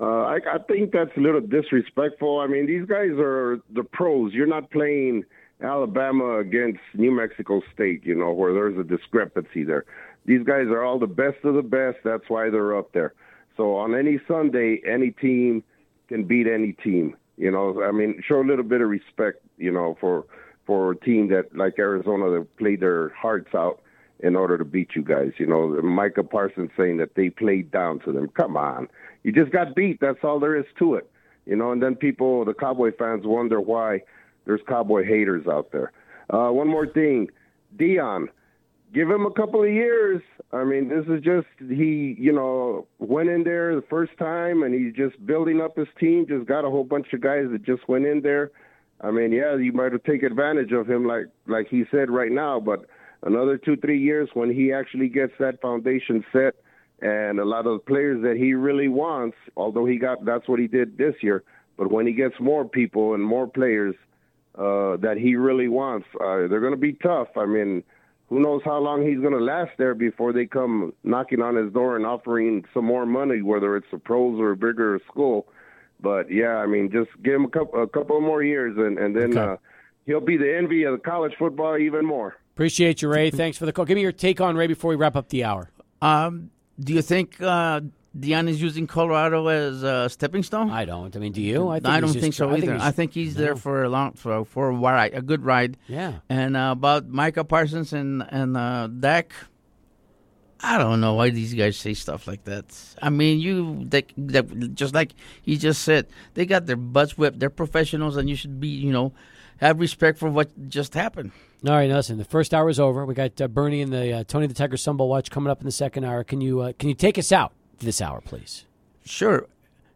Uh, I, I think that's a little disrespectful. I mean, these guys are the pros. You're not playing Alabama against New Mexico State, you know, where there's a discrepancy there. These guys are all the best of the best. That's why they're up there. So on any Sunday, any team can beat any team. You know, I mean, show a little bit of respect, you know, for for a team that like Arizona that played their hearts out in order to beat you guys. You know, Micah Parsons saying that they played down to them. Come on, you just got beat. That's all there is to it. You know, and then people, the Cowboy fans, wonder why there's Cowboy haters out there. Uh, one more thing, Deion give him a couple of years. I mean, this is just he, you know, went in there the first time and he's just building up his team. Just got a whole bunch of guys that just went in there. I mean, yeah, you might have taken advantage of him, like like he said right now. But another two, three years when he actually gets that foundation set and a lot of the players that he really wants, although he got that's what he did this year. But when he gets more people and more players uh, that he really wants, uh, they're going to be tough. I mean who knows how long he's going to last there before they come knocking on his door and offering some more money, whether it's a pros or a bigger school. But yeah, I mean, just give him a couple, a couple more years, and and then Okay. uh, he'll be the envy of college football even more. Appreciate you, Ray. Thanks for the call. Give me your take on Ray before we wrap up the hour. Um, do you think uh, Deion is using Colorado as a stepping stone? I don't. I mean, do you? I, think don't think just- so I either. he's- I think he's there for a long for for a ride, a good ride. Yeah. And uh, about Micah Parsons and and uh, Dak, I don't know why these guys say stuff like that. I mean, you they, they, just like he just said, they got their butts whipped. They're professionals, and you should be, you know, have respect for what just happened. All right, now listen. The first hour is over. We got uh, Bernie and the uh, Tony the Tiger Sun Bowl Watch coming up in the second hour. Can you uh, can you take us out this hour, please? Sure.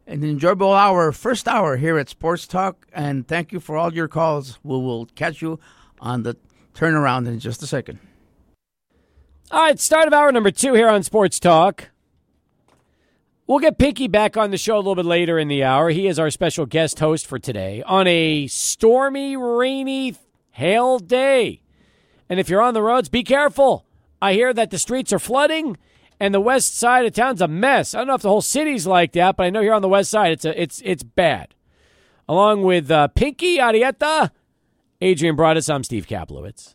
An enjoyable hour, first hour here at Sports Talk, and thank you for all your calls. We will catch you on the turnaround in just a second. All right, start of hour number two here on Sports Talk. We'll get Pinky back on the show a little bit later in the hour. He is our special guest host for today on a stormy, rainy, hail day. And if you're on the roads, be careful. I hear that the streets are flooding and the west side of town's a mess. I don't know if the whole city's like that, but I know here on the west side it's a, it's it's bad. Along with uh, Pinky Arrieta, Adrian Broadus, I'm Steve Kaplowitz.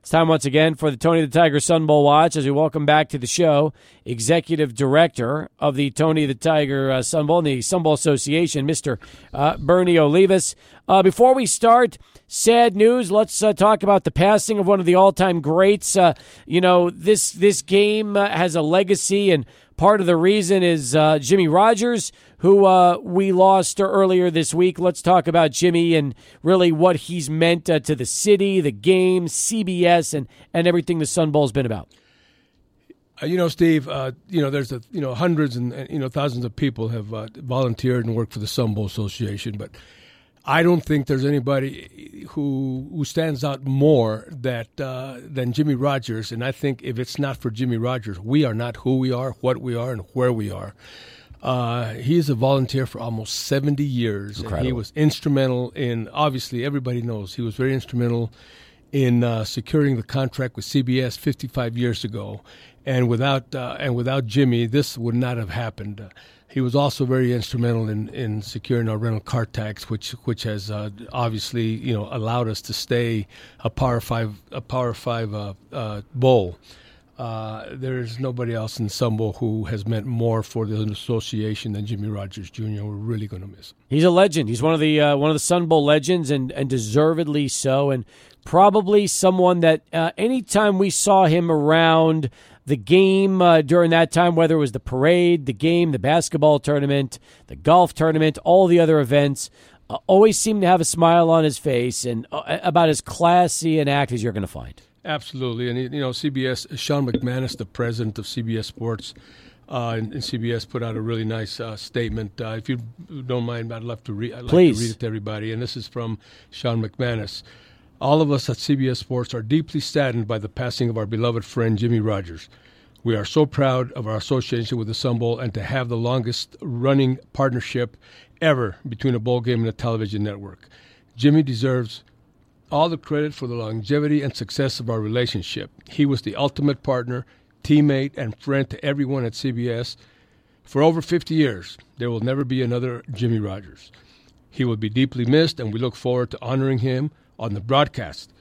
It's time once again for the Tony the Tiger Sun Bowl Watch as we welcome back to the show Executive Director of the Tony the Tiger uh, Sun Bowl and the Sun Bowl Association, Mr. Uh, Bernie Olivas. Uh, before we start, sad news. Let's uh, talk about the passing of one of the all-time greats. Uh, you know, this this game uh, has a legacy, and part of the reason is uh, Jimmy Rogers, who uh, we lost earlier this week. Let's talk about Jimmy and really what he's meant uh, to the city, the game, CBS, and and everything the Sun Bowl's been about. You know, Steve. You know, there's a, you know hundreds and you know thousands of people have volunteered and worked for the Sun Bowl Association, but I don't think there's anybody who who stands out more that uh, than Jimmy Rogers. And I think if it's not for Jimmy Rogers, we are not who we are, what we are, and where we are. Uh, he is a volunteer for almost 70 years. And he was instrumental in, obviously, everybody knows he was very instrumental in uh, securing the contract with CBS 55 years ago. And without, uh, and without Jimmy, this would not have happened. He was also very instrumental in, in securing our rental car tax, which which has uh, obviously you know allowed us to stay a Power Five a Power Five uh, uh, bowl. Uh, there's nobody else in Sun Bowl who has meant more for the association than Jimmy Rogers Jr. We're really going to miss him. He's a legend. He's one of the uh, one of the Sun Bowl legends, and and deservedly so. And probably someone that uh, anytime we saw him around the game uh, during that time, whether it was the parade, the game, the basketball tournament, the golf tournament, all the other events, uh, always seemed to have a smile on his face and uh, about as classy an act as you're going to find. Absolutely, and you know, CBS Sean McManus, the president of CBS Sports, uh, and, and CBS put out a really nice uh, statement. Uh, if you don't mind, I'd love to read. I'd like Please. to read it to everybody. And this is from Sean McManus. All of us at CBS Sports are deeply saddened by the passing of our beloved friend Jimmy Rogers. We are so proud of our association with the Sun Bowl and to have the longest running partnership ever between a bowl game and a television network. Jimmy deserves all the credit for the longevity and success of our relationship. He was the ultimate partner, teammate, and friend to everyone at CBS. For over 50 years, there will never be another Jimmy Rogers. He will be deeply missed, and we look forward to honoring him on the broadcast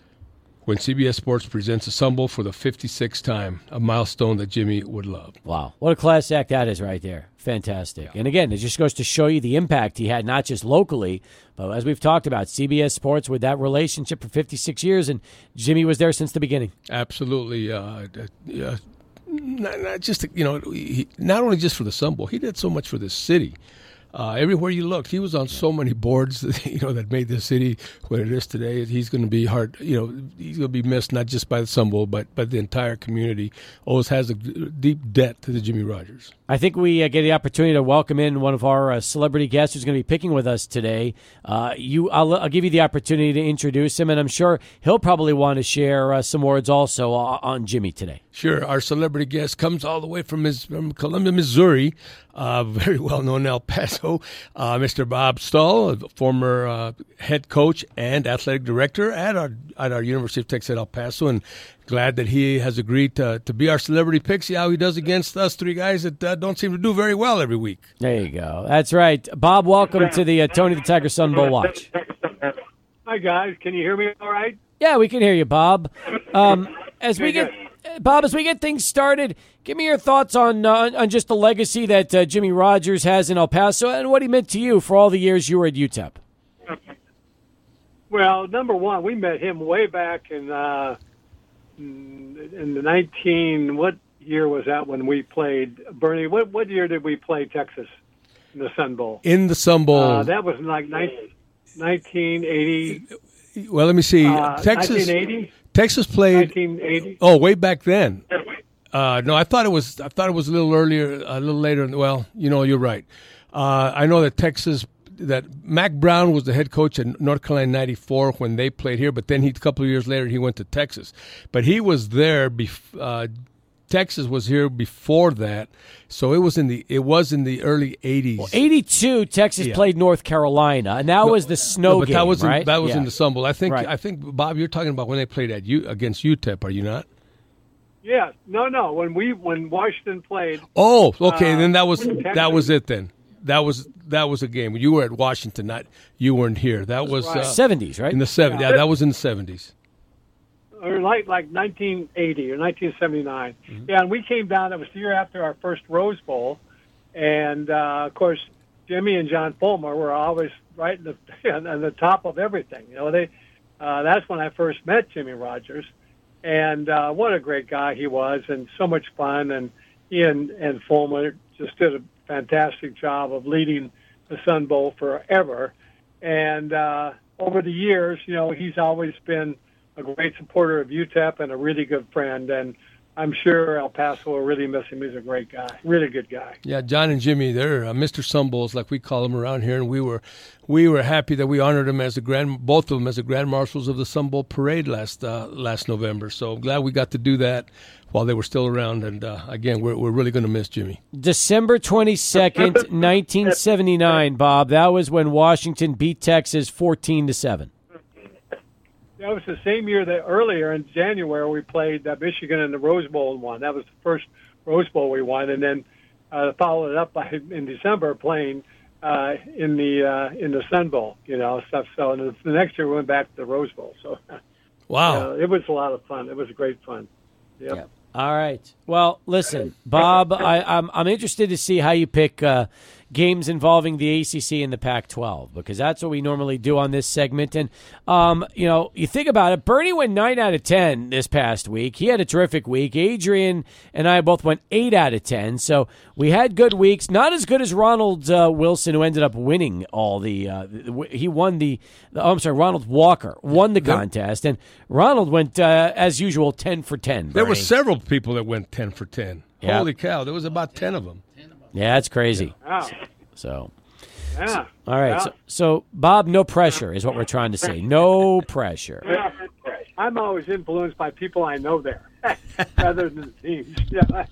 when CBS Sports presents a Sun for the 56th time, a milestone that Jimmy would love. Wow, what a class act that is right there. Fantastic. And again, it just goes to show you the impact he had, not just locally, but as we've talked about, CBS Sports with that relationship for 56 years, and Jimmy was there since the beginning. Absolutely. Uh, uh, uh, not, not just you know, he, not only just for the Sun Bowl, he did so much for this city. Uh, everywhere you looked, he was on so many boards, you know, that made this city what it is today. He's going to be hard, you know, he's going to be missed not just by the Sun Bowl, but but the entire community. Always has a deep debt to the Jimmy Rogers. I think we uh, get the opportunity to welcome in one of our uh, celebrity guests who's going to be picking with us today. Uh, you, I'll, I'll give you the opportunity to introduce him, and I'm sure he'll probably want to share uh, some words also on, on Jimmy today. Sure, our celebrity guest comes all the way from his from Columbia, Missouri, uh, very well known in El Paso, uh, Mr. Bob Stull, a former uh, head coach and athletic director at our at our University of Texas at El Paso, and glad that he has agreed to to be our celebrity pick. See how he does against us three guys that uh, don't seem to do very well every week. There you go. That's right, Bob. Welcome to the uh, Tony the Tiger Sun Bowl Watch. Hi guys, can you hear me all right? Yeah, we can hear you, Bob. Um, as we get, Bob, as we get things started, Give me your thoughts on uh, on just the legacy that uh, Jimmy Rogers has in El Paso and what he meant to you for all the years you were at UTEP. Well, number one, we met him way back in uh, in the nineteen. What year was that when we played Bernie? What what year did we play Texas in the Sun Bowl? In the Sun Bowl. Uh, that was like 19, 1980. well, let me see. Uh, Texas 1980? Texas played 1980. Oh, way back then. Uh, no, I thought it was. I thought it was a little earlier, a little later. Well, you know, you're right. Uh, I know that Texas, that Mack Brown was the head coach at North Carolina '94 when they played here, but then he a couple of years later he went to Texas. But he was there. Bef- uh, Texas was here before that, so it was in the it was in the early '80s. 82, Texas Yeah. played North Carolina, and that was the snow No, but game, that was right? in, that was Yeah. in the Sun Bowl. I think Right. I think Bob, you're talking about when they played at U against UTEP, are you not? Yeah, no, no. When we when Washington played, Oh, okay. Uh, then that was that was it. Then that was that was a game. You were at Washington, not you weren't here. That was right. uh, 70s, right? in the 70s. Yeah, that was in the seventies. or like like 1980 or 1979. Mm-hmm. Yeah, and we came down. That was the year after our first Rose Bowl, and uh, of course Jimmy and John Fulmer were always right in the on the top of everything. You know, they uh, that's when I first met Jimmy Rogers, and uh, what a great guy he was, and so much fun. And he and, and Fulmer just did a fantastic job of leading the Sun Bowl forever. And uh, over the years, you know, he's always been a great supporter of UTEP and a really good friend. And I'm sure El Paso will really miss him. He's a great guy, really good guy. Yeah, John and Jimmy, they're uh, Mr. Sunbowls, like we call them around here, and we were we were happy that we honored them as the grand both of them as the grand marshals of the Sun Bowl parade last uh, last November. So I'm glad we got to do that while they were still around. And uh, again, we're we're really going to miss Jimmy. December 22nd, 1979, Bob. That was when Washington beat Texas 14 to 7. That was the same year that earlier in January we played uh, Michigan in the Rose Bowl and won. That was the first Rose Bowl we won, and then uh, followed it up by in December playing uh, in the uh, in the Sun Bowl, you know, stuff. So and the next year we went back to the Rose Bowl. So Wow. uh, it was a lot of fun. It was great fun. Yep. All right. Well, listen, Bob, I, I'm I'm interested to see how you pick uh, games involving the ACC and the Pac-12 because that's what we normally do on this segment. And um, you know, you think about it. Bernie went nine out of ten this past week. He had a terrific week. Adrian and I both went eight out of ten. So we had good weeks. Not as good as Ronald uh, Wilson, who ended up winning all the. Uh, he won the. the oh, I'm sorry, Ronald Walker won the contest, and Ronald went uh, as usual ten for ten. There were several people that went ten for ten. Yeah. Holy cow! There was about ten of them. Yeah, that's crazy. Wow. So, Yeah. all right. So, so, Bob, no pressure is what we're trying to say. No pressure. Yeah. I'm always influenced by people I know there rather than teams. Yeah.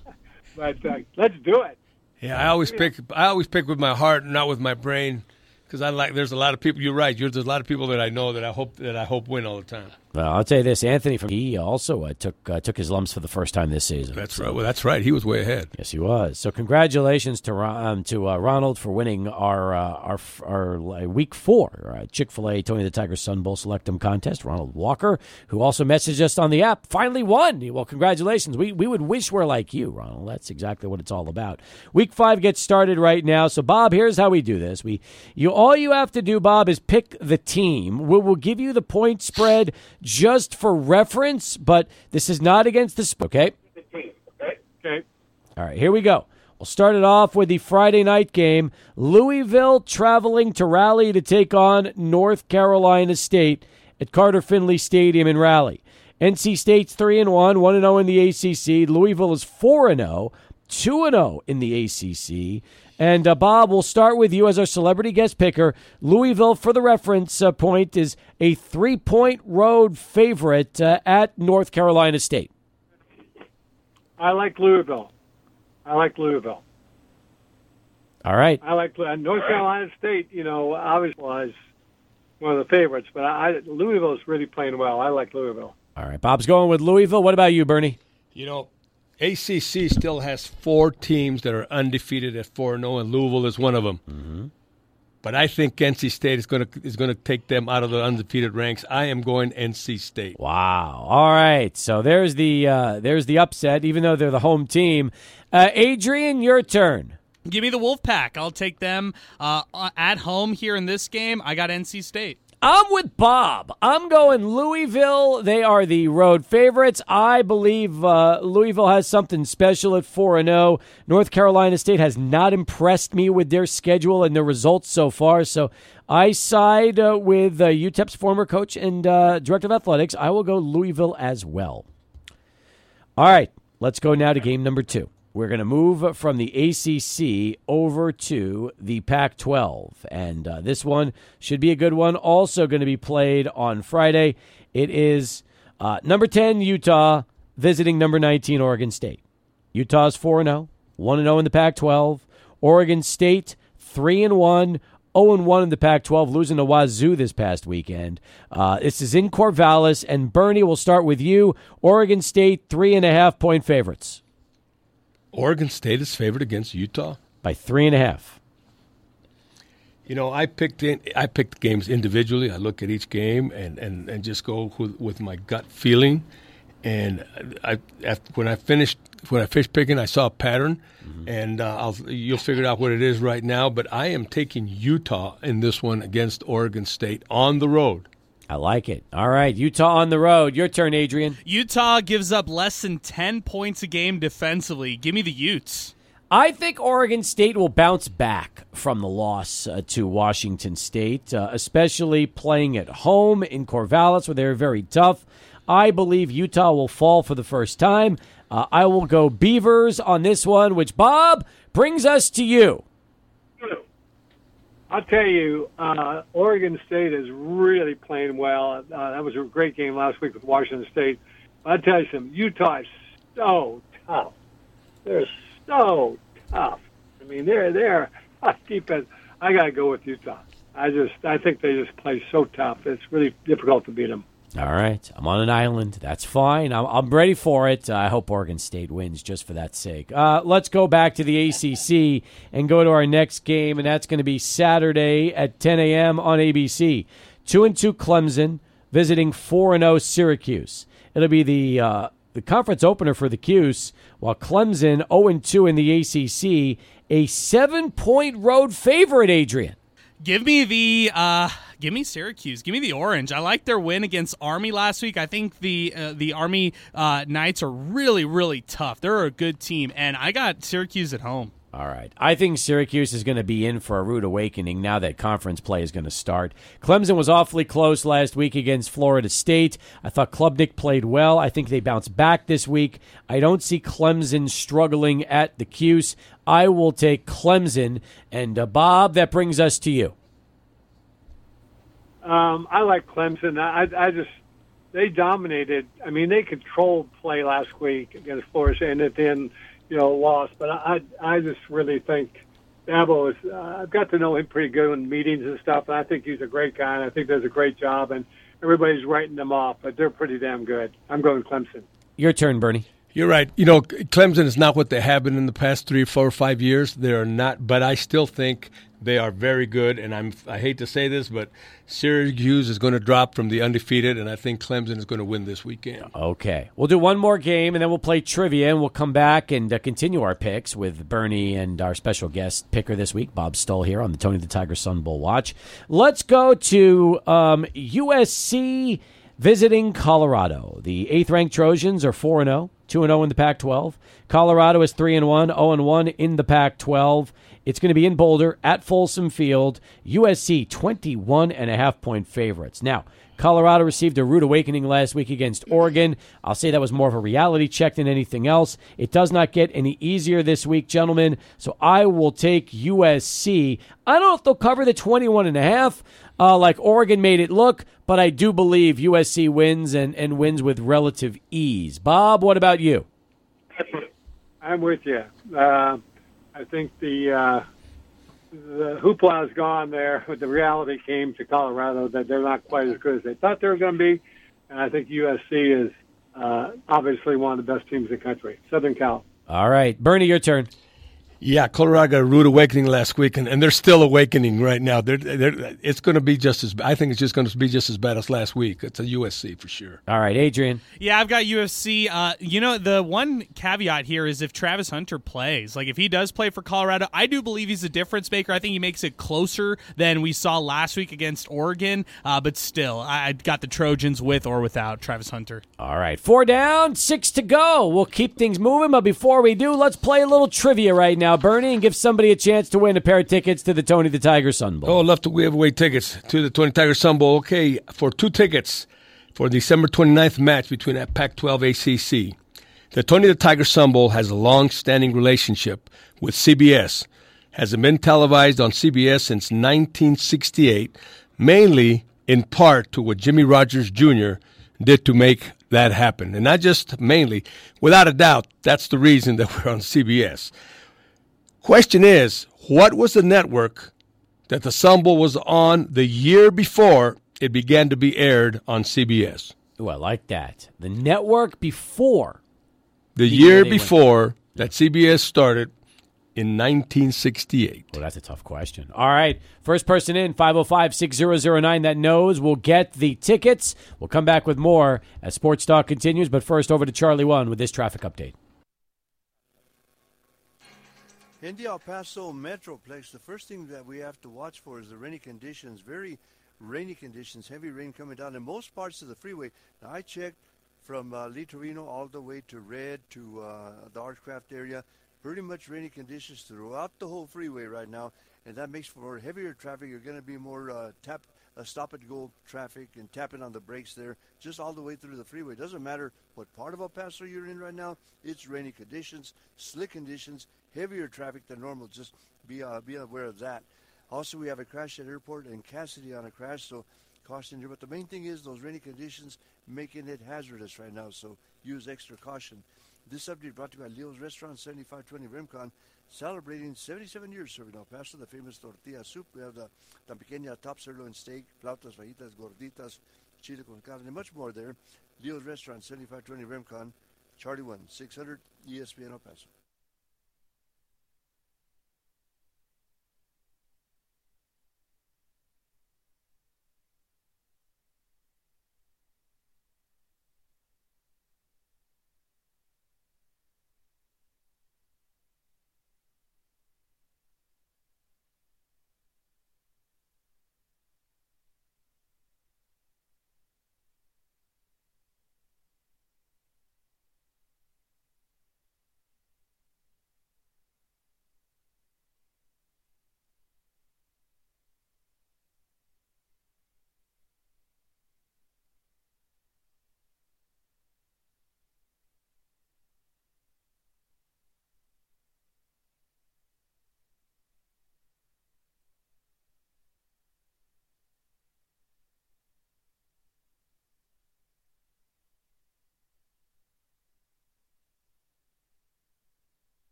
But uh, let's do it. Yeah, I always pick. I always pick with my heart, not with my brain, because I like. There's a lot of people. You're right. You're, there's a lot of people that I know that I hope that I hope win all the time. Well, I'll tell you this: Anthony from he also uh, took uh, took his lumps for the first time this season. That's right. Well, that's right. He was way ahead. Yes, he was. So, congratulations to um, to uh, Ronald for winning our uh, our our uh, week four uh, Chick Fil A Tony the Tiger Sun Bowl Selectum contest. Ronald Walker, who also messaged us on the app, finally won. Well, congratulations. We we would wish we're like you, Ronald. That's exactly what it's all about. Week five gets started right now. So, Bob, here's how we do this. We you all you have to do, Bob, is pick the team. We will give you the point spread just for reference, but this is not against the sp- okay. Okay. All right, here we go. We'll start it off with the Friday night game. Louisville traveling to Raleigh to take on North Carolina State at Carter Finley Stadium in Raleigh. NC State's 3 and 1, 1 and 0 in the ACC. Louisville is 4 and 0, 2 and 0 in the ACC. And uh, Bob, we'll start with you as our celebrity guest picker. Louisville, for the reference uh, point, is a three point road favorite uh, at North Carolina State. I like Louisville. I like Louisville. All right. I like uh, North Carolina State. You know, obviously was one of the favorites, but I, Louisville's really playing well. I like Louisville. All right. Bob's going with Louisville. What about you, Bernie? You know, ACC still has four teams that are undefeated at four and zero, and Louisville is one of them. Mm-hmm. But I think NC State is going to is going to take them out of the undefeated ranks. I am going NC State. Wow. All right. So there's the uh, there's the upset, even though they're the home team. Uh, Adrian, your turn. Give me the Wolfpack. I'll take them uh, at home here in this game. I got NC State. I'm with Bob. I'm going Louisville. They are the road favorites. I believe uh, Louisville has something special at 4 0. North Carolina State has not impressed me with their schedule and their results so far. So I side uh, with uh, UTEP's former coach and uh, director of athletics. I will go Louisville as well. All right, let's go now to game number two. We're going to move from the ACC over to the Pac 12. And uh, this one should be a good one. Also, going to be played on Friday. It is uh, number 10, Utah, visiting number 19, Oregon State. Utah's 4 0, 1 0 in the Pac 12. Oregon State, 3 and 1. 0 1 in the Pac 12, losing to Wazoo this past weekend. Uh, this is in Corvallis, and Bernie, will start with you. Oregon State, three and a half point favorites. Oregon State is favored against Utah by three and a half. You know, I picked in, I picked games individually. I look at each game and, and, and just go with, with my gut feeling. And I, after, when I finished when I finished picking, I saw a pattern, mm-hmm. and uh, I'll, you'll figure out what it is right now. But I am taking Utah in this one against Oregon State on the road. I like it. All right, Utah on the road. Your turn, Adrian. Utah gives up less than 10 points a game defensively. Give me the Utes. I think Oregon State will bounce back from the loss uh, to Washington State, uh, especially playing at home in Corvallis, where they're very tough. I believe Utah will fall for the first time. Uh, I will go Beavers on this one, which Bob brings us to you. I'll tell you, uh, Oregon State is really playing well. Uh, that was a great game last week with Washington State. But I'll tell you something, Utah is so tough. They're so tough. I mean, they're they're defense. I got to go with Utah. I just I think they just play so tough. It's really difficult to beat them. All right, I'm on an island. That's fine. I'm, I'm ready for it. Uh, I hope Oregon State wins just for that sake. Uh, let's go back to the ACC and go to our next game, and that's going to be Saturday at 10 a.m. on ABC. Two and two Clemson visiting four and zero Syracuse. It'll be the uh, the conference opener for the Cuse, while Clemson 0 and two in the ACC, a seven point road favorite. Adrian. Give me the uh, give me Syracuse. Give me the orange. I like their win against Army last week. I think the uh, the Army uh, Knights are really really tough. They're a good team, and I got Syracuse at home. All right. I think Syracuse is going to be in for a rude awakening now that conference play is going to start. Clemson was awfully close last week against Florida State. I thought Klubnik played well. I think they bounce back this week. I don't see Clemson struggling at the Cuse. I will take Clemson. And uh, Bob, that brings us to you. Um, I like Clemson. I, I just they dominated. I mean, they controlled play last week against Florida, and then you know lost. But I I just really think Dabo is. Uh, I've got to know him pretty good in meetings and stuff, and I think he's a great guy, and I think does a great job, and everybody's writing them off, but they're pretty damn good. I'm going Clemson. Your turn, Bernie. You're right. You know, Clemson is not what they have been in the past three, four, five years. They are not, but I still think they are very good. And I'm, I hate to say this, but Syracuse is going to drop from the undefeated, and I think Clemson is going to win this weekend. Okay. We'll do one more game, and then we'll play trivia, and we'll come back and uh, continue our picks with Bernie and our special guest picker this week, Bob Stull, here on the Tony the Tiger Sun Bowl Watch. Let's go to um, USC visiting Colorado. The eighth ranked Trojans are 4 0. 2 0 in the Pac 12. Colorado is 3 1, 0 1 in the Pac 12. It's going to be in Boulder at Folsom Field. USC 21 and a half point favorites. Now, Colorado received a rude awakening last week against Oregon. I'll say that was more of a reality check than anything else. It does not get any easier this week, gentlemen. So I will take USC. I don't know if they'll cover the 21 and a half uh, like Oregon made it look, but I do believe USC wins and, and wins with relative ease. Bob, what about you? I'm with you. Uh, I think the uh, the hoopla is gone there, but the reality came to Colorado that they're not quite as good as they thought they were going to be, and I think USC is uh, obviously one of the best teams in the country. Southern Cal. All right, Bernie, your turn. Yeah, Colorado got a rude awakening last week, and, and they're still awakening right now. They're, they're, it's going to be just as. I think it's just going to be just as bad as last week. It's a USC for sure. All right, Adrian. Yeah, I've got USC. Uh, you know, the one caveat here is if Travis Hunter plays, like if he does play for Colorado, I do believe he's a difference maker. I think he makes it closer than we saw last week against Oregon. Uh, but still, I, I got the Trojans with or without Travis Hunter. All right, four down, six to go. We'll keep things moving, but before we do, let's play a little trivia right now, Bernie, and give somebody a chance to win a pair of tickets to the Tony the Tiger Sun Bowl. Oh, love to give away tickets to the Tony Tiger Sun Bowl. Okay, for two tickets for December 29th match between that Pac-12 ACC. The Tony the Tiger Sun Bowl has a long-standing relationship with CBS. Hasn't been televised on CBS since 1968, mainly in part to what Jimmy Rogers Jr. did to make that happen. And not just mainly, without a doubt, that's the reason that we're on CBS. Question is, what was the network that the Bowl was on the year before it began to be aired on CBS? Oh, I like that. The network before. The year before that CBS started in 1968. Well, that's a tough question. All right. First person in, 505 6009 that knows will get the tickets. We'll come back with more as Sports Talk continues. But first, over to Charlie One with this traffic update. In the El Paso Metroplex, the first thing that we have to watch for is the rainy conditions. Very rainy conditions, heavy rain coming down in most parts of the freeway. Now, I checked from uh, Lee Torino all the way to Red to uh, the Artcraft area. Pretty much rainy conditions throughout the whole freeway right now, and that makes for heavier traffic. You're going to be more uh, uh, stop and go traffic and tapping on the brakes there, just all the way through the freeway. Doesn't matter what part of El Paso you're in right now. It's rainy conditions, slick conditions, heavier traffic than normal. Just be uh, be aware of that. Also, we have a crash at airport and Cassidy on a crash, so caution here. But the main thing is those rainy conditions making it hazardous right now, so use extra caution. This update brought to you by Leo's Restaurant, 7520 Remcon, celebrating 77 years serving El Paso, the famous tortilla soup. We have the tan pequeña top sirloin steak, flautas, fajitas, gorditas, chile con carne, and much more there. Leo's Restaurant, 7520 Remcon, Charlie 1, 600 ESPN El Paso.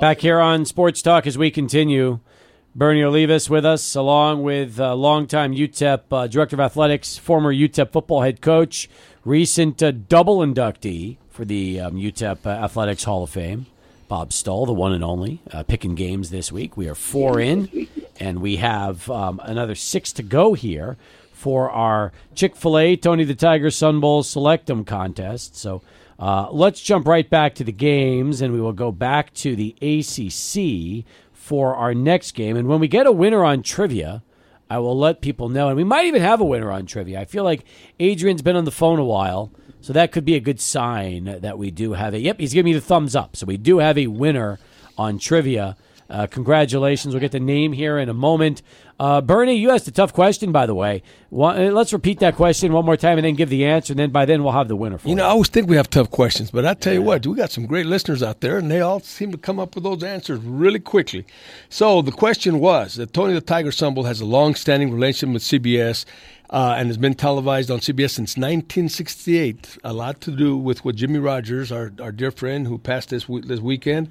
Back here on Sports Talk as we continue. Bernie Olivas with us, along with uh, longtime UTEP uh, Director of Athletics, former UTEP football head coach, recent uh, double inductee for the um, UTEP uh, Athletics Hall of Fame, Bob Stull, the one and only, uh, picking games this week. We are four in, and we have um, another six to go here for our Chick fil A Tony the Tiger Sun Bowl Selectum contest. So uh, let's jump right back to the games, and we will go back to the ACC for our next game. And when we get a winner on trivia, I will let people know. And we might even have a winner on trivia. I feel like Adrian's been on the phone a while, so that could be a good sign that we do have a. Yep, he's giving me the thumbs up. So we do have a winner on trivia. Uh, congratulations. We'll get the name here in a moment. Uh, Bernie, you asked a tough question, by the way. One, uh, let's repeat that question one more time and then give the answer, and then by then we'll have the winner for You know, I always think we have tough questions, but I tell you what, we got some great listeners out there, and they all seem to come up with those answers really quickly. So the question was that Tony the Tiger Sun Bowl has a long-standing relationship with CBS. Uh, and has been televised on CBS since 1968. A lot to do with what Jimmy Rogers, our, our dear friend who passed this this weekend,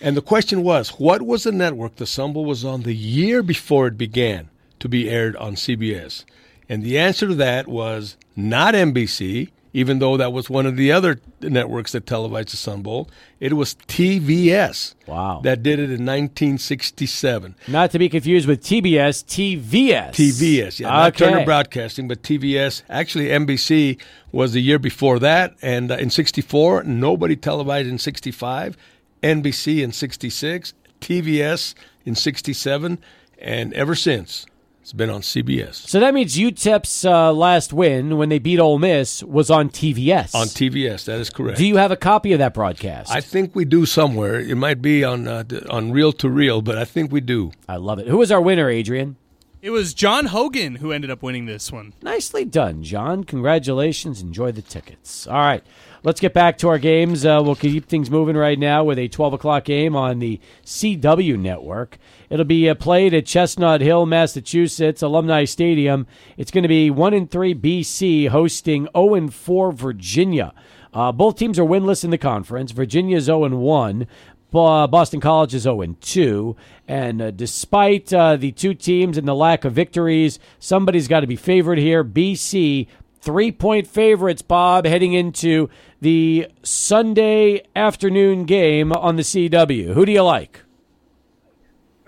and the question was, what was the network the Sun Bowl was on the year before it began to be aired on CBS? And the answer to that was not NBC, even though that was one of the other networks that televised the Sun Bowl. It was TVS. Wow. That did it in 1967. Not to be confused with TBS, TVS. TVS, yeah. Not Okay. Turner Broadcasting, but TVS. Actually, NBC was the year before that. And uh, in 64, nobody televised in 65. NBC in 66, TVS in 67. And ever since, it's been on CBS. So that means UTEP's uh, last win when they beat Ole Miss was on TVS. On TVS, that is correct. Do you have a copy of that broadcast? I think we do somewhere. It might be on uh, on reel to reel, but I think we do. I love it. Who was our winner, Adrian? It was John Hogan who ended up winning this one. Nicely done, John. Congratulations. Enjoy the tickets. All right. Let's get back to our games. Uh, we'll keep things moving right now with a 12 o'clock game on the CW network. It'll be uh, played at Chestnut Hill, Massachusetts, Alumni Stadium. It's going to be 1 and 3 BC hosting 0 and 4 Virginia. Uh, both teams are winless in the conference. Virginia is 0 and 1. Bo- Boston College is 0 and 2. And uh, despite uh, the two teams and the lack of victories, somebody's got to be favored here. BC, three point favorites, Bob, heading into the Sunday afternoon game on the CW. Who do you like?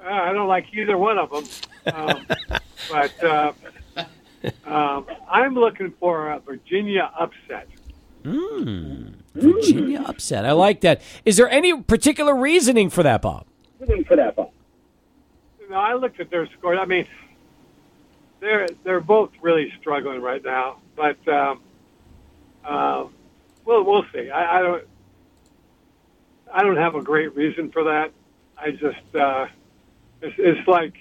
Uh, I don't like either one of them, um, but uh, um, I'm looking for a Virginia upset. Mm, Virginia upset. I like that. Is there any particular reasoning for that, Bob? For that, Bob. No, I looked at their scores. I mean, they're they're both really struggling right now, but um, uh, we'll we'll see. I, I don't I don't have a great reason for that. I just uh, it's, it's like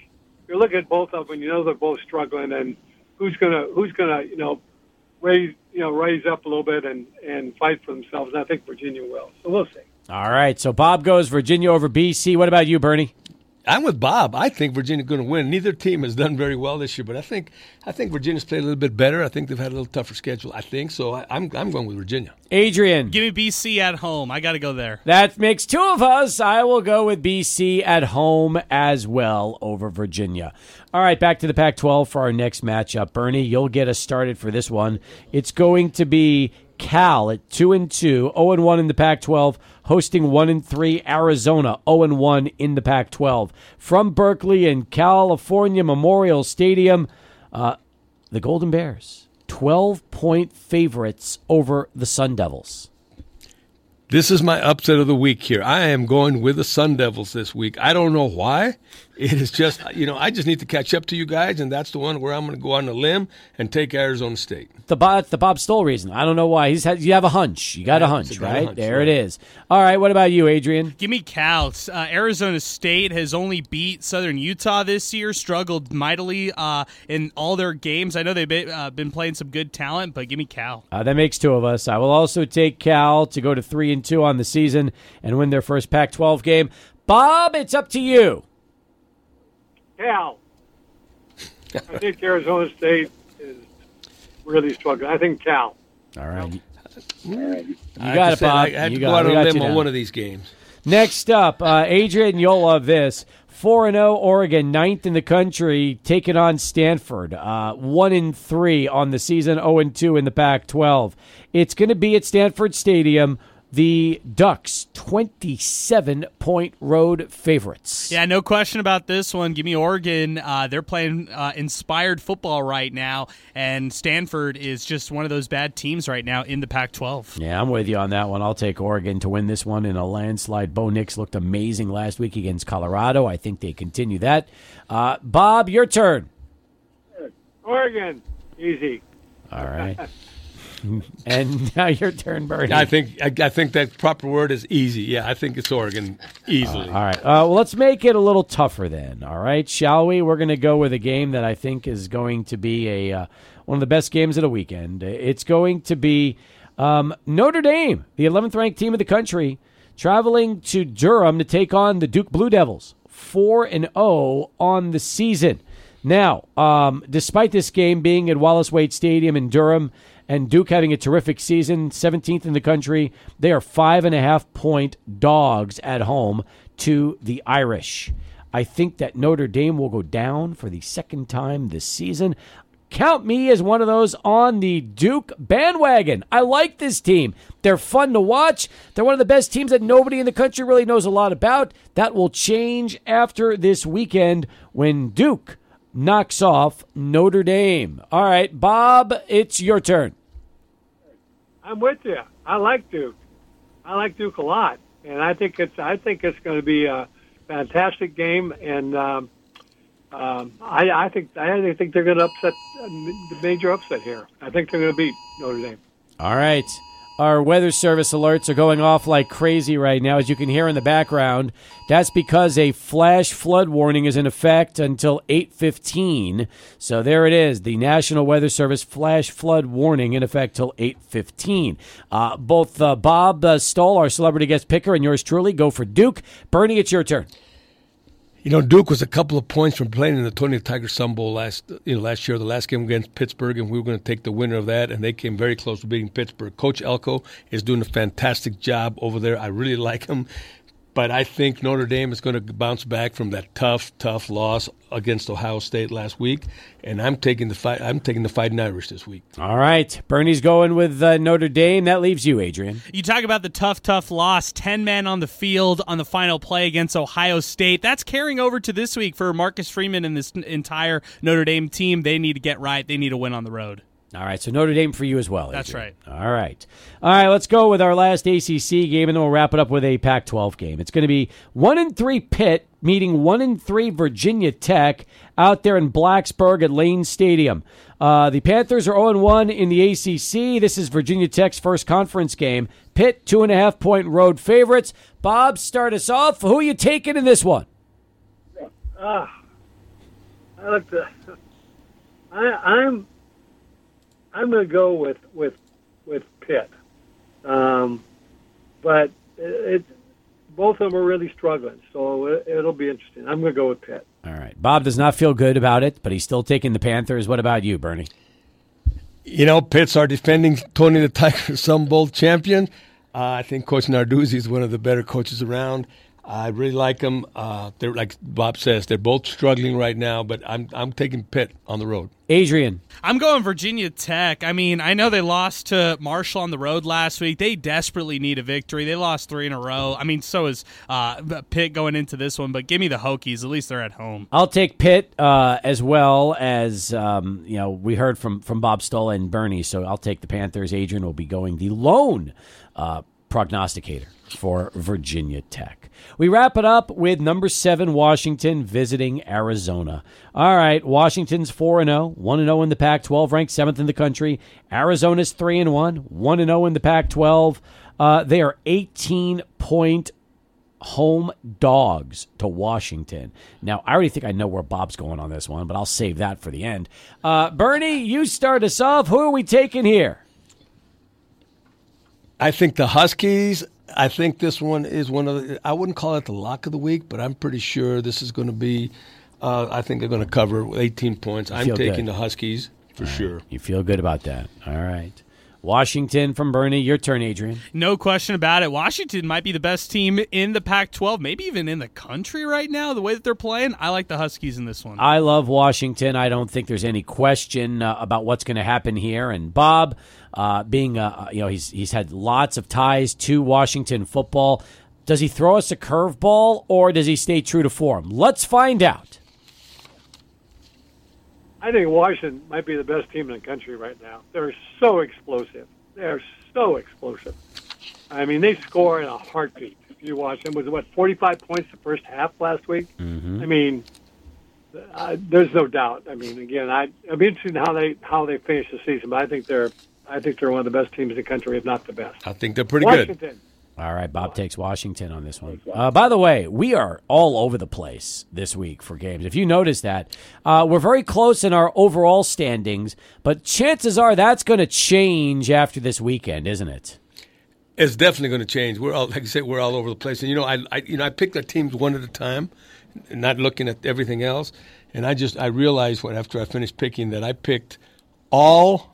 you look at both of them, you know they're both struggling, and who's gonna who's gonna you know raise you know raise up a little bit and and fight for themselves. And I think Virginia will. So we'll see. All right. So Bob goes Virginia over BC. What about you, Bernie? I'm with Bob. I think Virginia's going to win. Neither team has done very well this year, but I think I think Virginia's played a little bit better. I think they've had a little tougher schedule. I think so. I, I'm I'm going with Virginia. Adrian. Give me BC at home. I got to go there. That makes two of us. I will go with BC at home as well over Virginia. All right, back to the Pac 12 for our next matchup. Bernie, you'll get us started for this one. It's going to be Cal at 2 and 2, 0 and 1 in the Pac 12, hosting 1 and 3 Arizona, 0 and 1 in the Pac 12. From Berkeley and California Memorial Stadium, uh, the Golden Bears, 12 point favorites over the Sun Devils. This is my upset of the week here. I am going with the Sun Devils this week. I don't know why. It is just, you know, I just need to catch up to you guys, and that's the one where I'm going to go on a limb and take Arizona State. The Bob, the Bob Stull reason. I don't know why. He's had, you have a hunch. You got a Yeah, hunch, it's a got a right? hunch, there right. it is. All right. What about you, Adrian? Give me Cal. Uh, Arizona State has only beat Southern Utah this year, struggled mightily uh, in all their games. I know they've been, uh, been playing some good talent, but give me Cal. Uh, that makes two of us. I will also take Cal to go to three and two on the season and win their first Pac-12 game. Bob, it's up to you. Cal. I think Arizona State is really struggling. I think Cal. All right. You got it, Bob. I had You to got go out it. On a limb on one of these games. Next up, uh, Adrian, you'll love this. 4 and 0 Oregon, ninth in the country, taking on Stanford. Uh, 1 in 3 on the season, 0 and 2 in the Pac 12. It's going to be at Stanford Stadium. The Ducks, 27 point road favorites. Yeah, no question about this one. Give me Oregon. Uh, they're playing uh, inspired football right now, and Stanford is just one of those bad teams right now in the Pac 12. Yeah, I'm with you on that one. I'll take Oregon to win this one in a landslide. Bo Nix looked amazing last week against Colorado. I think they continue that. Uh, Bob, your turn. Oregon, easy. All right. and now your turn, Bernie. I think I, I think that proper word is easy. Yeah, I think it's Oregon easily. All right. Uh, well, let's make it a little tougher then. All right, shall we? We're going to go with a game that I think is going to be a uh, one of the best games of the weekend. It's going to be um, Notre Dame, the 11th ranked team of the country, traveling to Durham to take on the Duke Blue Devils, four and zero on the season. Now, um, despite this game being at Wallace Wade Stadium in Durham and Duke having a terrific season, 17th in the country, they are five and a half point dogs at home to the Irish. I think that Notre Dame will go down for the second time this season. Count me as one of those on the Duke bandwagon. I like this team. They're fun to watch. They're one of the best teams that nobody in the country really knows a lot about. That will change after this weekend when Duke knocks off Notre Dame. All right, Bob, it's your turn. I'm with you. I like Duke. I like Duke a lot, and I think it's I think it's going to be a fantastic game, and um, um, I, I think I think they're going to upset the major upset here. I think they're going to beat Notre Dame. All right. Our weather service alerts are going off like crazy right now, as you can hear in the background. That's because a flash flood warning is in effect until 8:15. So there it is, the National Weather Service flash flood warning in effect till 8:15. Uh, both uh, Bob uh, Stull, our celebrity guest picker, and yours truly go for Duke. Bernie, it's your turn. You know, Duke was a couple of points from playing in the Tony Tiger Sun Bowl last you know last year, the last game against Pittsburgh, and we were going to take the winner of that, and they came very close to beating Pittsburgh. Coach Elko is doing a fantastic job over there. I really like him. But I think Notre Dame is going to bounce back from that tough, tough loss against Ohio State last week, and I'm taking the fight. I'm taking the Fighting Irish this week. All right, Bernie's going with uh, Notre Dame. That leaves you, Adrian. You talk about the tough, tough loss. Ten men on the field on the final play against Ohio State. That's carrying over to this week for Marcus Freeman and this entire Notre Dame team. They need to get right. They need to win on the road. All right, so Notre Dame for you as well. Adrian. That's right. All right. All right, let's go with our last ACC game, and then we'll wrap it up with a Pac 12 game. It's going to be 1 and 3 Pitt meeting 1 and 3 Virginia Tech out there in Blacksburg at Lane Stadium. Uh, the Panthers are 0 1 in the ACC. This is Virginia Tech's first conference game. Pitt, two and a half point road favorites. Bob, start us off. Who are you taking in this one? Ah, I like the. I, I'm I'm going to go with with with Pitt, um, but it, it both of them are really struggling, so it, it'll be interesting. I'm going to go with Pitt. All right. Bob does not feel good about it, but he's still taking the Panthers. What about you, Bernie? You know, Pitt's are defending Tony the Tiger Sun Bowl champion. Uh, I think Coach Narduzzi is one of the better coaches around. I really like them. Uh, they're like Bob says, they're both struggling right now, but I'm I'm taking Pitt on the road. Adrian, I'm going Virginia Tech. I mean, I know they lost to Marshall on the road last week. They desperately need a victory. They lost three in a row. I mean, so is uh, Pitt going into this one. But give me the Hokies. At least they're at home. I'll take Pitt uh, as well as um, you know we heard from from Bob Stull and Bernie. So I'll take the Panthers. Adrian will be going the lone uh, prognosticator for Virginia Tech. We wrap it up with number seven, Washington visiting Arizona. All right, Washington's 4 0, 1 0 in the Pac 12, ranked seventh in the country. Arizona's 3 1, 1 0 in the Pac 12. Uh, they are 18 point home dogs to Washington. Now, I already think I know where Bob's going on this one, but I'll save that for the end. Uh, Bernie, you start us off. Who are we taking here? I think the Huskies. I think this one is one of the. I wouldn't call it the lock of the week, but I'm pretty sure this is going to be. Uh, I think they're going to cover 18 points. I'm taking good. the Huskies for right. sure. You feel good about that. All right. Washington from Bernie. Your turn, Adrian. No question about it. Washington might be the best team in the Pac 12, maybe even in the country right now, the way that they're playing. I like the Huskies in this one. I love Washington. I don't think there's any question uh, about what's going to happen here. And Bob, uh, being uh, you know he's he's had lots of ties to Washington football. Does he throw us a curveball or does he stay true to form? Let's find out. I think Washington might be the best team in the country right now. They're so explosive. They're so explosive. I mean, they score in a heartbeat. If you watch them, was it what forty five points the first half last week? Mm-hmm. I mean, uh, there's no doubt. I mean, again, I I'm interested in how they how they finish the season, but I think they're I think they're one of the best teams in the country, if not the best. I think they're pretty good. Washington. All right, Bob takes Washington on this one. Uh, by the way, we are all over the place this week for games. If you notice that, uh, we're very close in our overall standings, but chances are that's going to change after this weekend, isn't it? It's definitely going to change. We're all, like I said, we're all over the place. And you know, I, I you know, I picked the teams one at a time, not looking at everything else. And I just, I realized when after I finished picking that I picked all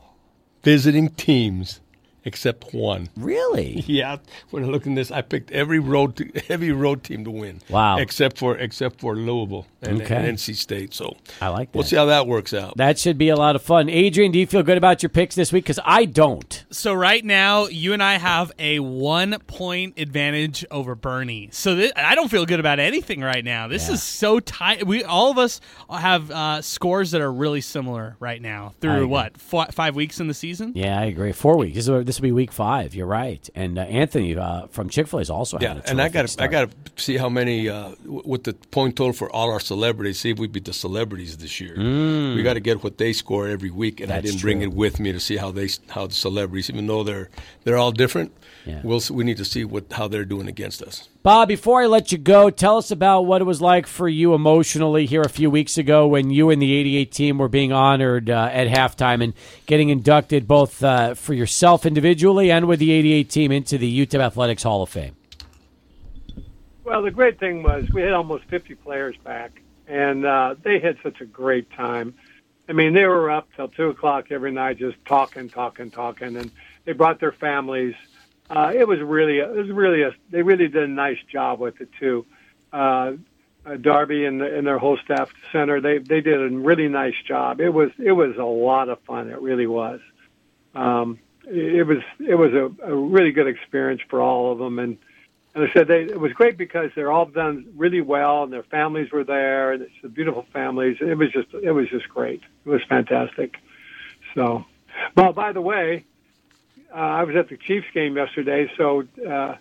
visiting teams except one. Really? Yeah. When I look at this, I picked every road, to, heavy road team to win. Wow. Except for except for Louisville and, Okay. and NC State. So I like that. we'll see how that works out. That should be a lot of fun. Adrian, do you feel good about your picks this week? Because I don't. So right now, you and I have a one point advantage over Bernie. So th- I don't feel good about anything right now. This is so tight. We all of us have uh, scores that are really similar right now through what f- five weeks in the season. Yeah, I agree. Four weeks. This, is, this will be week five. You're right. And uh, Anthony uh, from Chick Fil A is also Yeah, had a and I got to I got to see how many uh, w- with the point total for all our celebrities. See if we beat the celebrities this year. Mm. We got to get what they score every week, and I didn't bring it with me to see how they how the celebrities, even though they're they're all different. Yeah. We'll we need to see what how they're doing against us. Bob, before I let you go, tell us about what it was like for you emotionally here a few weeks ago when you and the 88 team were being honored uh, at halftime and getting inducted both uh, for yourself individually and with the 88 team into the UTEP Athletics Hall of Fame. Well, the great thing was we had almost 50 players back, and uh, they had such a great time. I mean, they were up till two o'clock every night, just talking, talking, talking, and they brought their families. Uh, it was really, it was really a. They really did a nice job with it too. Uh, uh, Darby and, the, and their whole staff center, they they did a really nice job. It was it was a lot of fun. It really was. Um, it was it was a, a really good experience for all of them, and and I said they, it was great because they're all done really well, and their families were there, and it's the beautiful families. It was just it was just great. It was fantastic. So, well, by the way, uh, I was at the Chiefs game yesterday, so uh,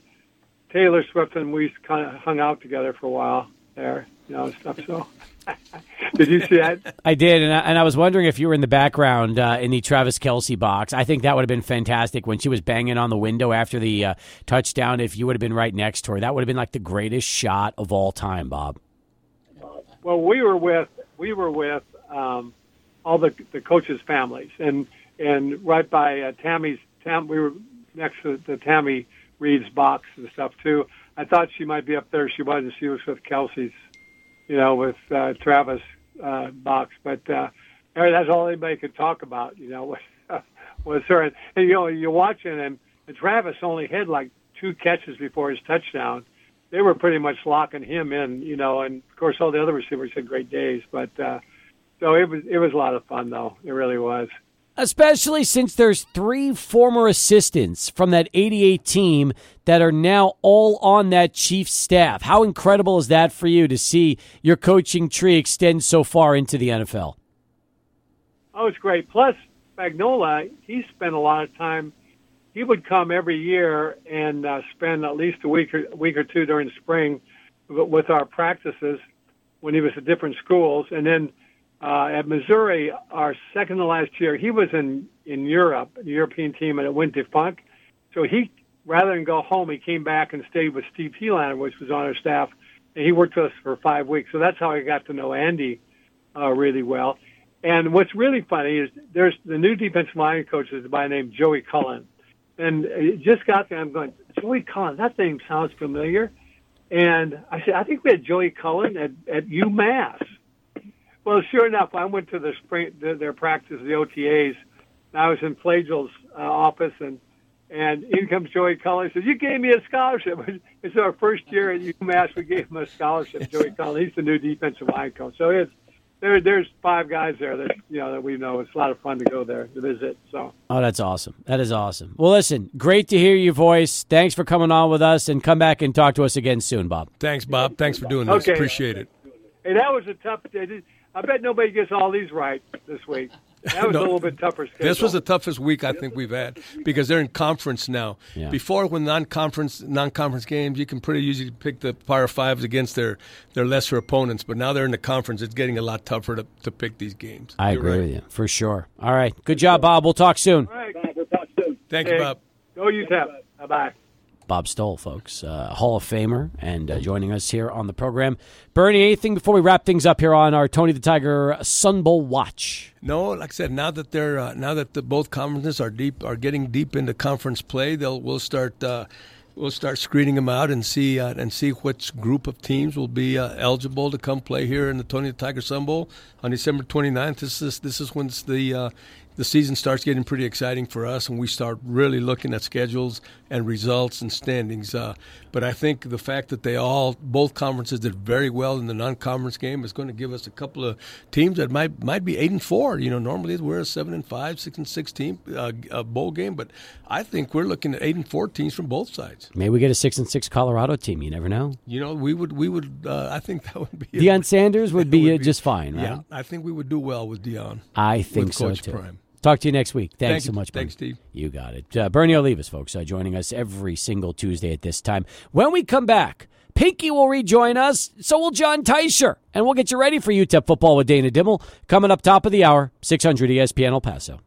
Taylor Swift and we kind of hung out together for a while there, you know, stuff. So, did you see that? I did, and I, and I was wondering if you were in the background uh, in the Travis Kelce box. I think that would have been fantastic when she was banging on the window after the uh, touchdown. If you would have been right next to her, that would have been like the greatest shot of all time, Bob. Well, we were with we were with um, all the the coaches' families, and and right by uh, Tammy's Tam. We were next to the Tammy Reid's box and stuff too. I thought she might be up there. She wasn't. She was with Kelce's, you know, with uh, Travis uh, box. But uh, that's all anybody could talk about. You know, was, was her. And, you know, you're watching, and, and Travis only had like two catches before his touchdown they were pretty much locking him in, you know, and of course all the other receivers had great days. But uh, so it was it was a lot of fun though. It really was. Especially since there's three former assistants from that 88 team that are now all on that Chiefs staff. How incredible is that for you to see your coaching tree extend so far into the NFL? Oh, it's great. Plus, Magnola, he spent a lot of time. He would come every year and uh, spend at least a week or week or two during spring with our practices when he was at different schools, and then uh, at Missouri, our second to last year, he was in in Europe, the European team, and it went defunct. So he, rather than go home, he came back and stayed with Steve Helander, which was on our staff, and he worked with us for five weeks. So that's how I got to know Andy uh, really well. And what's really funny is there's the new defensive line coach is a guy named Joey Cullen, and it just got there. I'm going, Joey Cullen, that name sounds familiar. And I said, I think we had Joey Cullen at at UMass. Well, sure enough, I went to the spring their, their practice, the OTAs And I was in Flagel's uh, office, and and in comes Joey Cullen. He says, "You gave me a scholarship." It's our first year at UMass. We gave him a scholarship. Joey Cullen. He's the new defensive line coach. So it's there. There's five guys there that you know that we know. It's a lot of fun to go there to visit. So Oh, that's awesome. That is awesome. Well, listen, great to hear your voice. Thanks for coming on with us, and come back and talk to us again soon, Bob. Thanks, Bob. Thanks for doing this. Okay. Appreciate it. hey, that was a tough. I bet nobody gets all these right this week. That was No. a little bit tougher. Schedule. This was the toughest week I think we've had because they're in conference now. Yeah. Before, when non-conference non-conference games, you can pretty usually pick the Power Fives against their, their lesser opponents. But now they're in the conference; it's getting a lot tougher to, to pick these games. I You're agree right. with you for sure. All right, good job, Bob. We'll talk soon. All right. We'll talk soon. Thank you, Okay. Bob. Go UTEP. Bye bye. Bob Stull, folks, uh, Hall of Famer, and uh, joining us here on the program. Bernie, anything before we wrap things up here on our Tony the Tiger Sun Bowl watch? No, like I said, now that they're uh, now that the both conferences are deep are getting deep into conference play, they'll we'll start uh, we'll start screening them out and see uh, and see which group of teams will be uh, eligible to come play here in the Tony the Tiger Sun Bowl on December 29th. This is this is when the uh, the season starts getting pretty exciting for us, and we start really looking at schedules and results and standings. Uh, but I think the fact that they all both conferences did very well in the non-conference game is going to give us a couple of teams that might might be eight and four. You know, normally we're a seven and five, six and six team uh, bowl game, but I think we're looking at eight and four teams from both sides. Maybe we get a six and six Colorado team. You never know. You know, we would we would uh, I think that would be Deion Sanders would be, would uh, just fine, right? Yeah, I think we would do well with Deion. I think with so Coach too. Prime. Talk to you next week. Thanks Thank so much. Thanks, Bernie. Steve. You got it. Uh, Bernie Olivas, folks, uh, joining us every single Tuesday at this time. When we come back, Pinky will rejoin us. So will John Teicher, and we'll get you ready for UTEP football with Dana Dimel coming up top of the hour, six hundred E ESPN El Paso.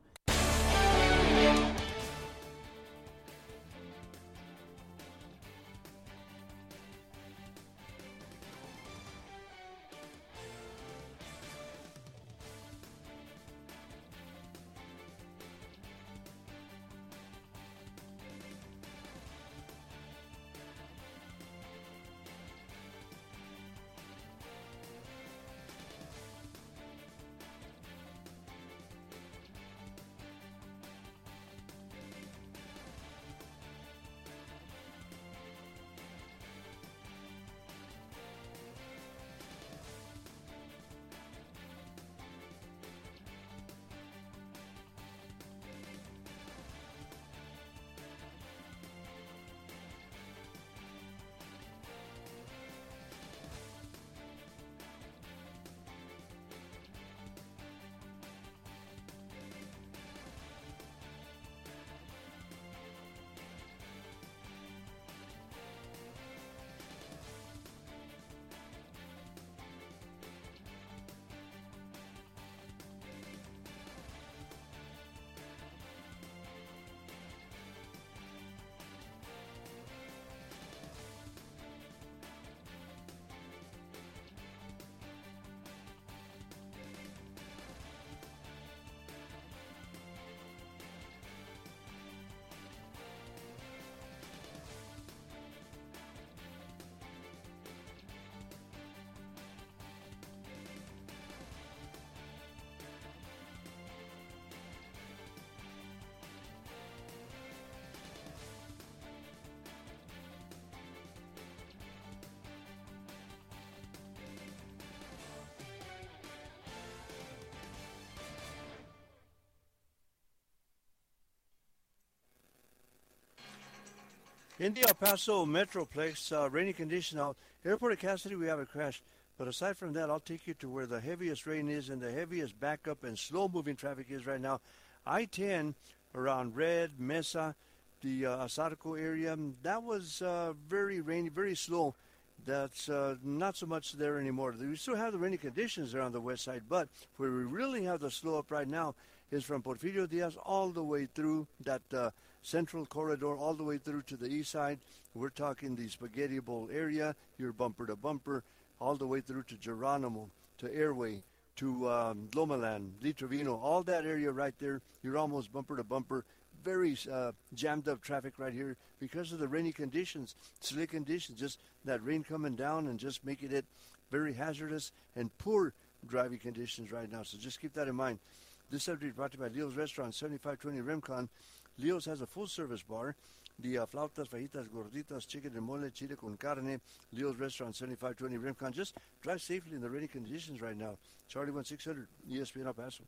In the El Paso Metroplex, uh, rainy condition out. Airport of Cassidy, we have a crash. But aside from that, I'll take you to where the heaviest rain is and the heaviest backup and slow moving traffic is right now. I 10 around Red, Mesa, the uh, Asarco area. That was uh, very rainy, very slow. That's uh, not so much there anymore. We still have the rainy conditions there on the west side, but where we really have the slow up right now is from Porfirio Diaz all the way through that uh, central corridor, all the way through to the east side. We're talking the Spaghetti Bowl area, your bumper to bumper, all the way through to Geronimo, to Airway, to um, Lomaland, Litrovino, all that area right there. You're almost bumper to bumper. Very uh, jammed up traffic right here because of the rainy conditions, slick conditions, just that rain coming down and just making it very hazardous and poor driving conditions right now. So just keep that in mind. This subject brought to you by Leo's Restaurant, 7520 Remcon. Leo's has a full-service bar. The uh, flautas, fajitas, gorditas, chicken and mole, chile con carne. Leo's Restaurant, 7520 Remcon. Just drive safely in the rainy conditions right now. Charlie 1600, ESPN El Paso.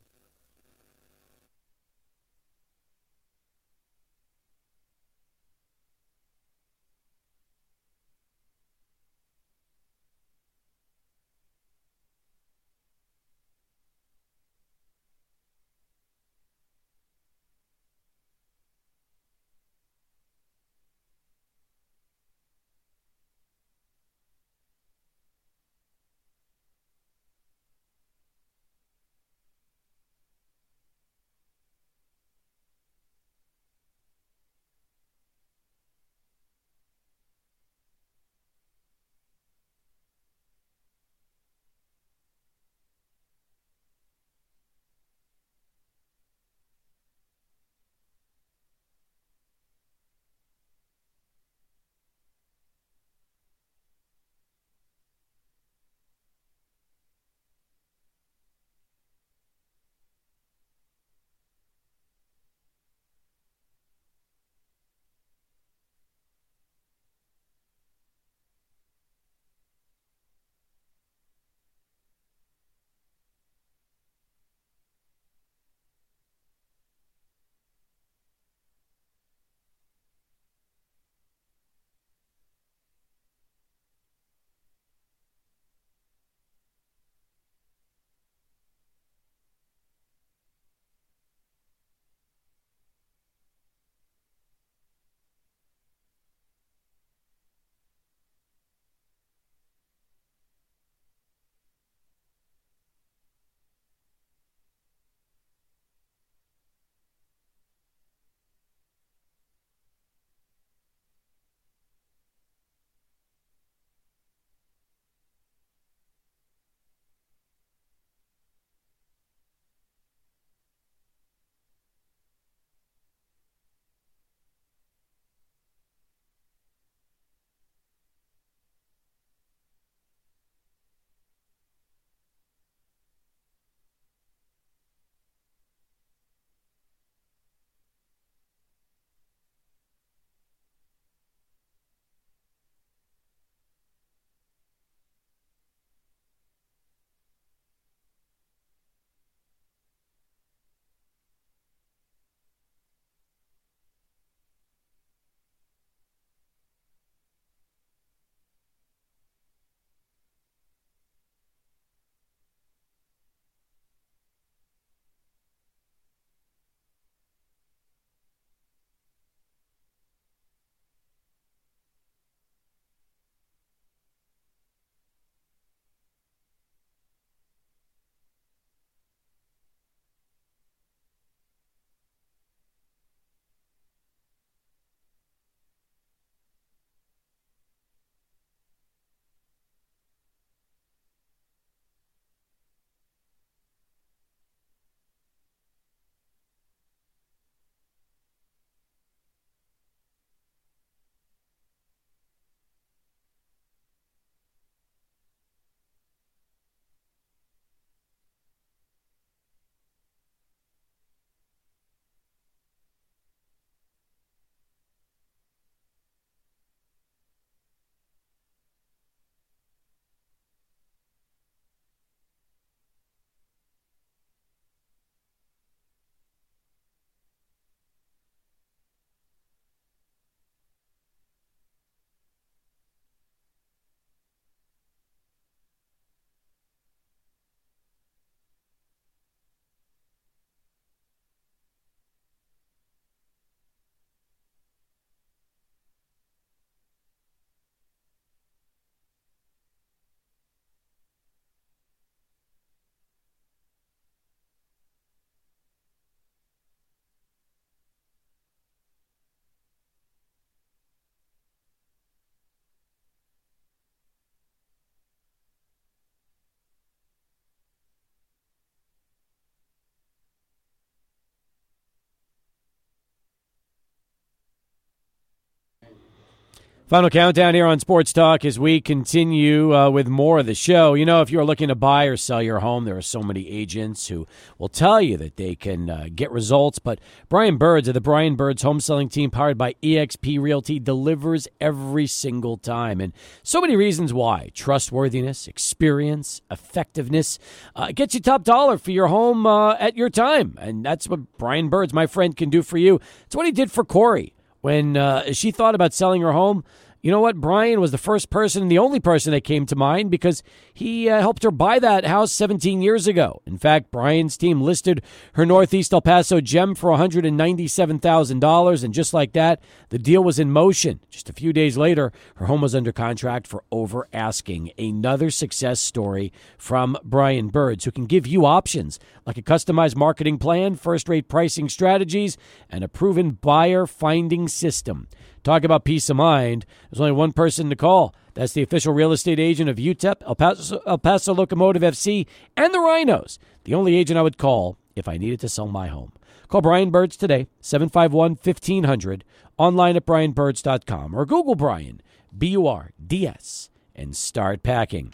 Final countdown here on Sports Talk as we continue uh, with more of the show. You know, if you're looking to buy or sell your home, there are so many agents who will tell you that they can uh, get results. But Brian Burds of the Brian Burds Home Selling Team, powered by eXp Realty, delivers every single time. And so many reasons why trustworthiness, experience, effectiveness uh, gets you top dollar for your home uh, at your time. And that's what Brian Burds, my friend, can do for you. It's what he did for Corey when uh, she thought about selling her home. You know what? Brian was the first person, and the only person that came to mind because he uh, helped her buy that house 17 years ago. In fact, Brian's team listed her Northeast El Paso gem for $197,000. And just like that, the deal was in motion. Just a few days later, her home was under contract for over asking. Another success story from Brian Burds, who can give you options like a customized marketing plan, first rate pricing strategies, and a proven buyer finding system. Talk about peace of mind. There's only one person to call. That's the official real estate agent of UTEP, El Paso, El Paso Locomotive FC, and the Rhinos. The only agent I would call if I needed to sell my home. Call Brian Burds today, 751 1500, online at brianburds.com, or Google Brian, B U R D S, and start packing.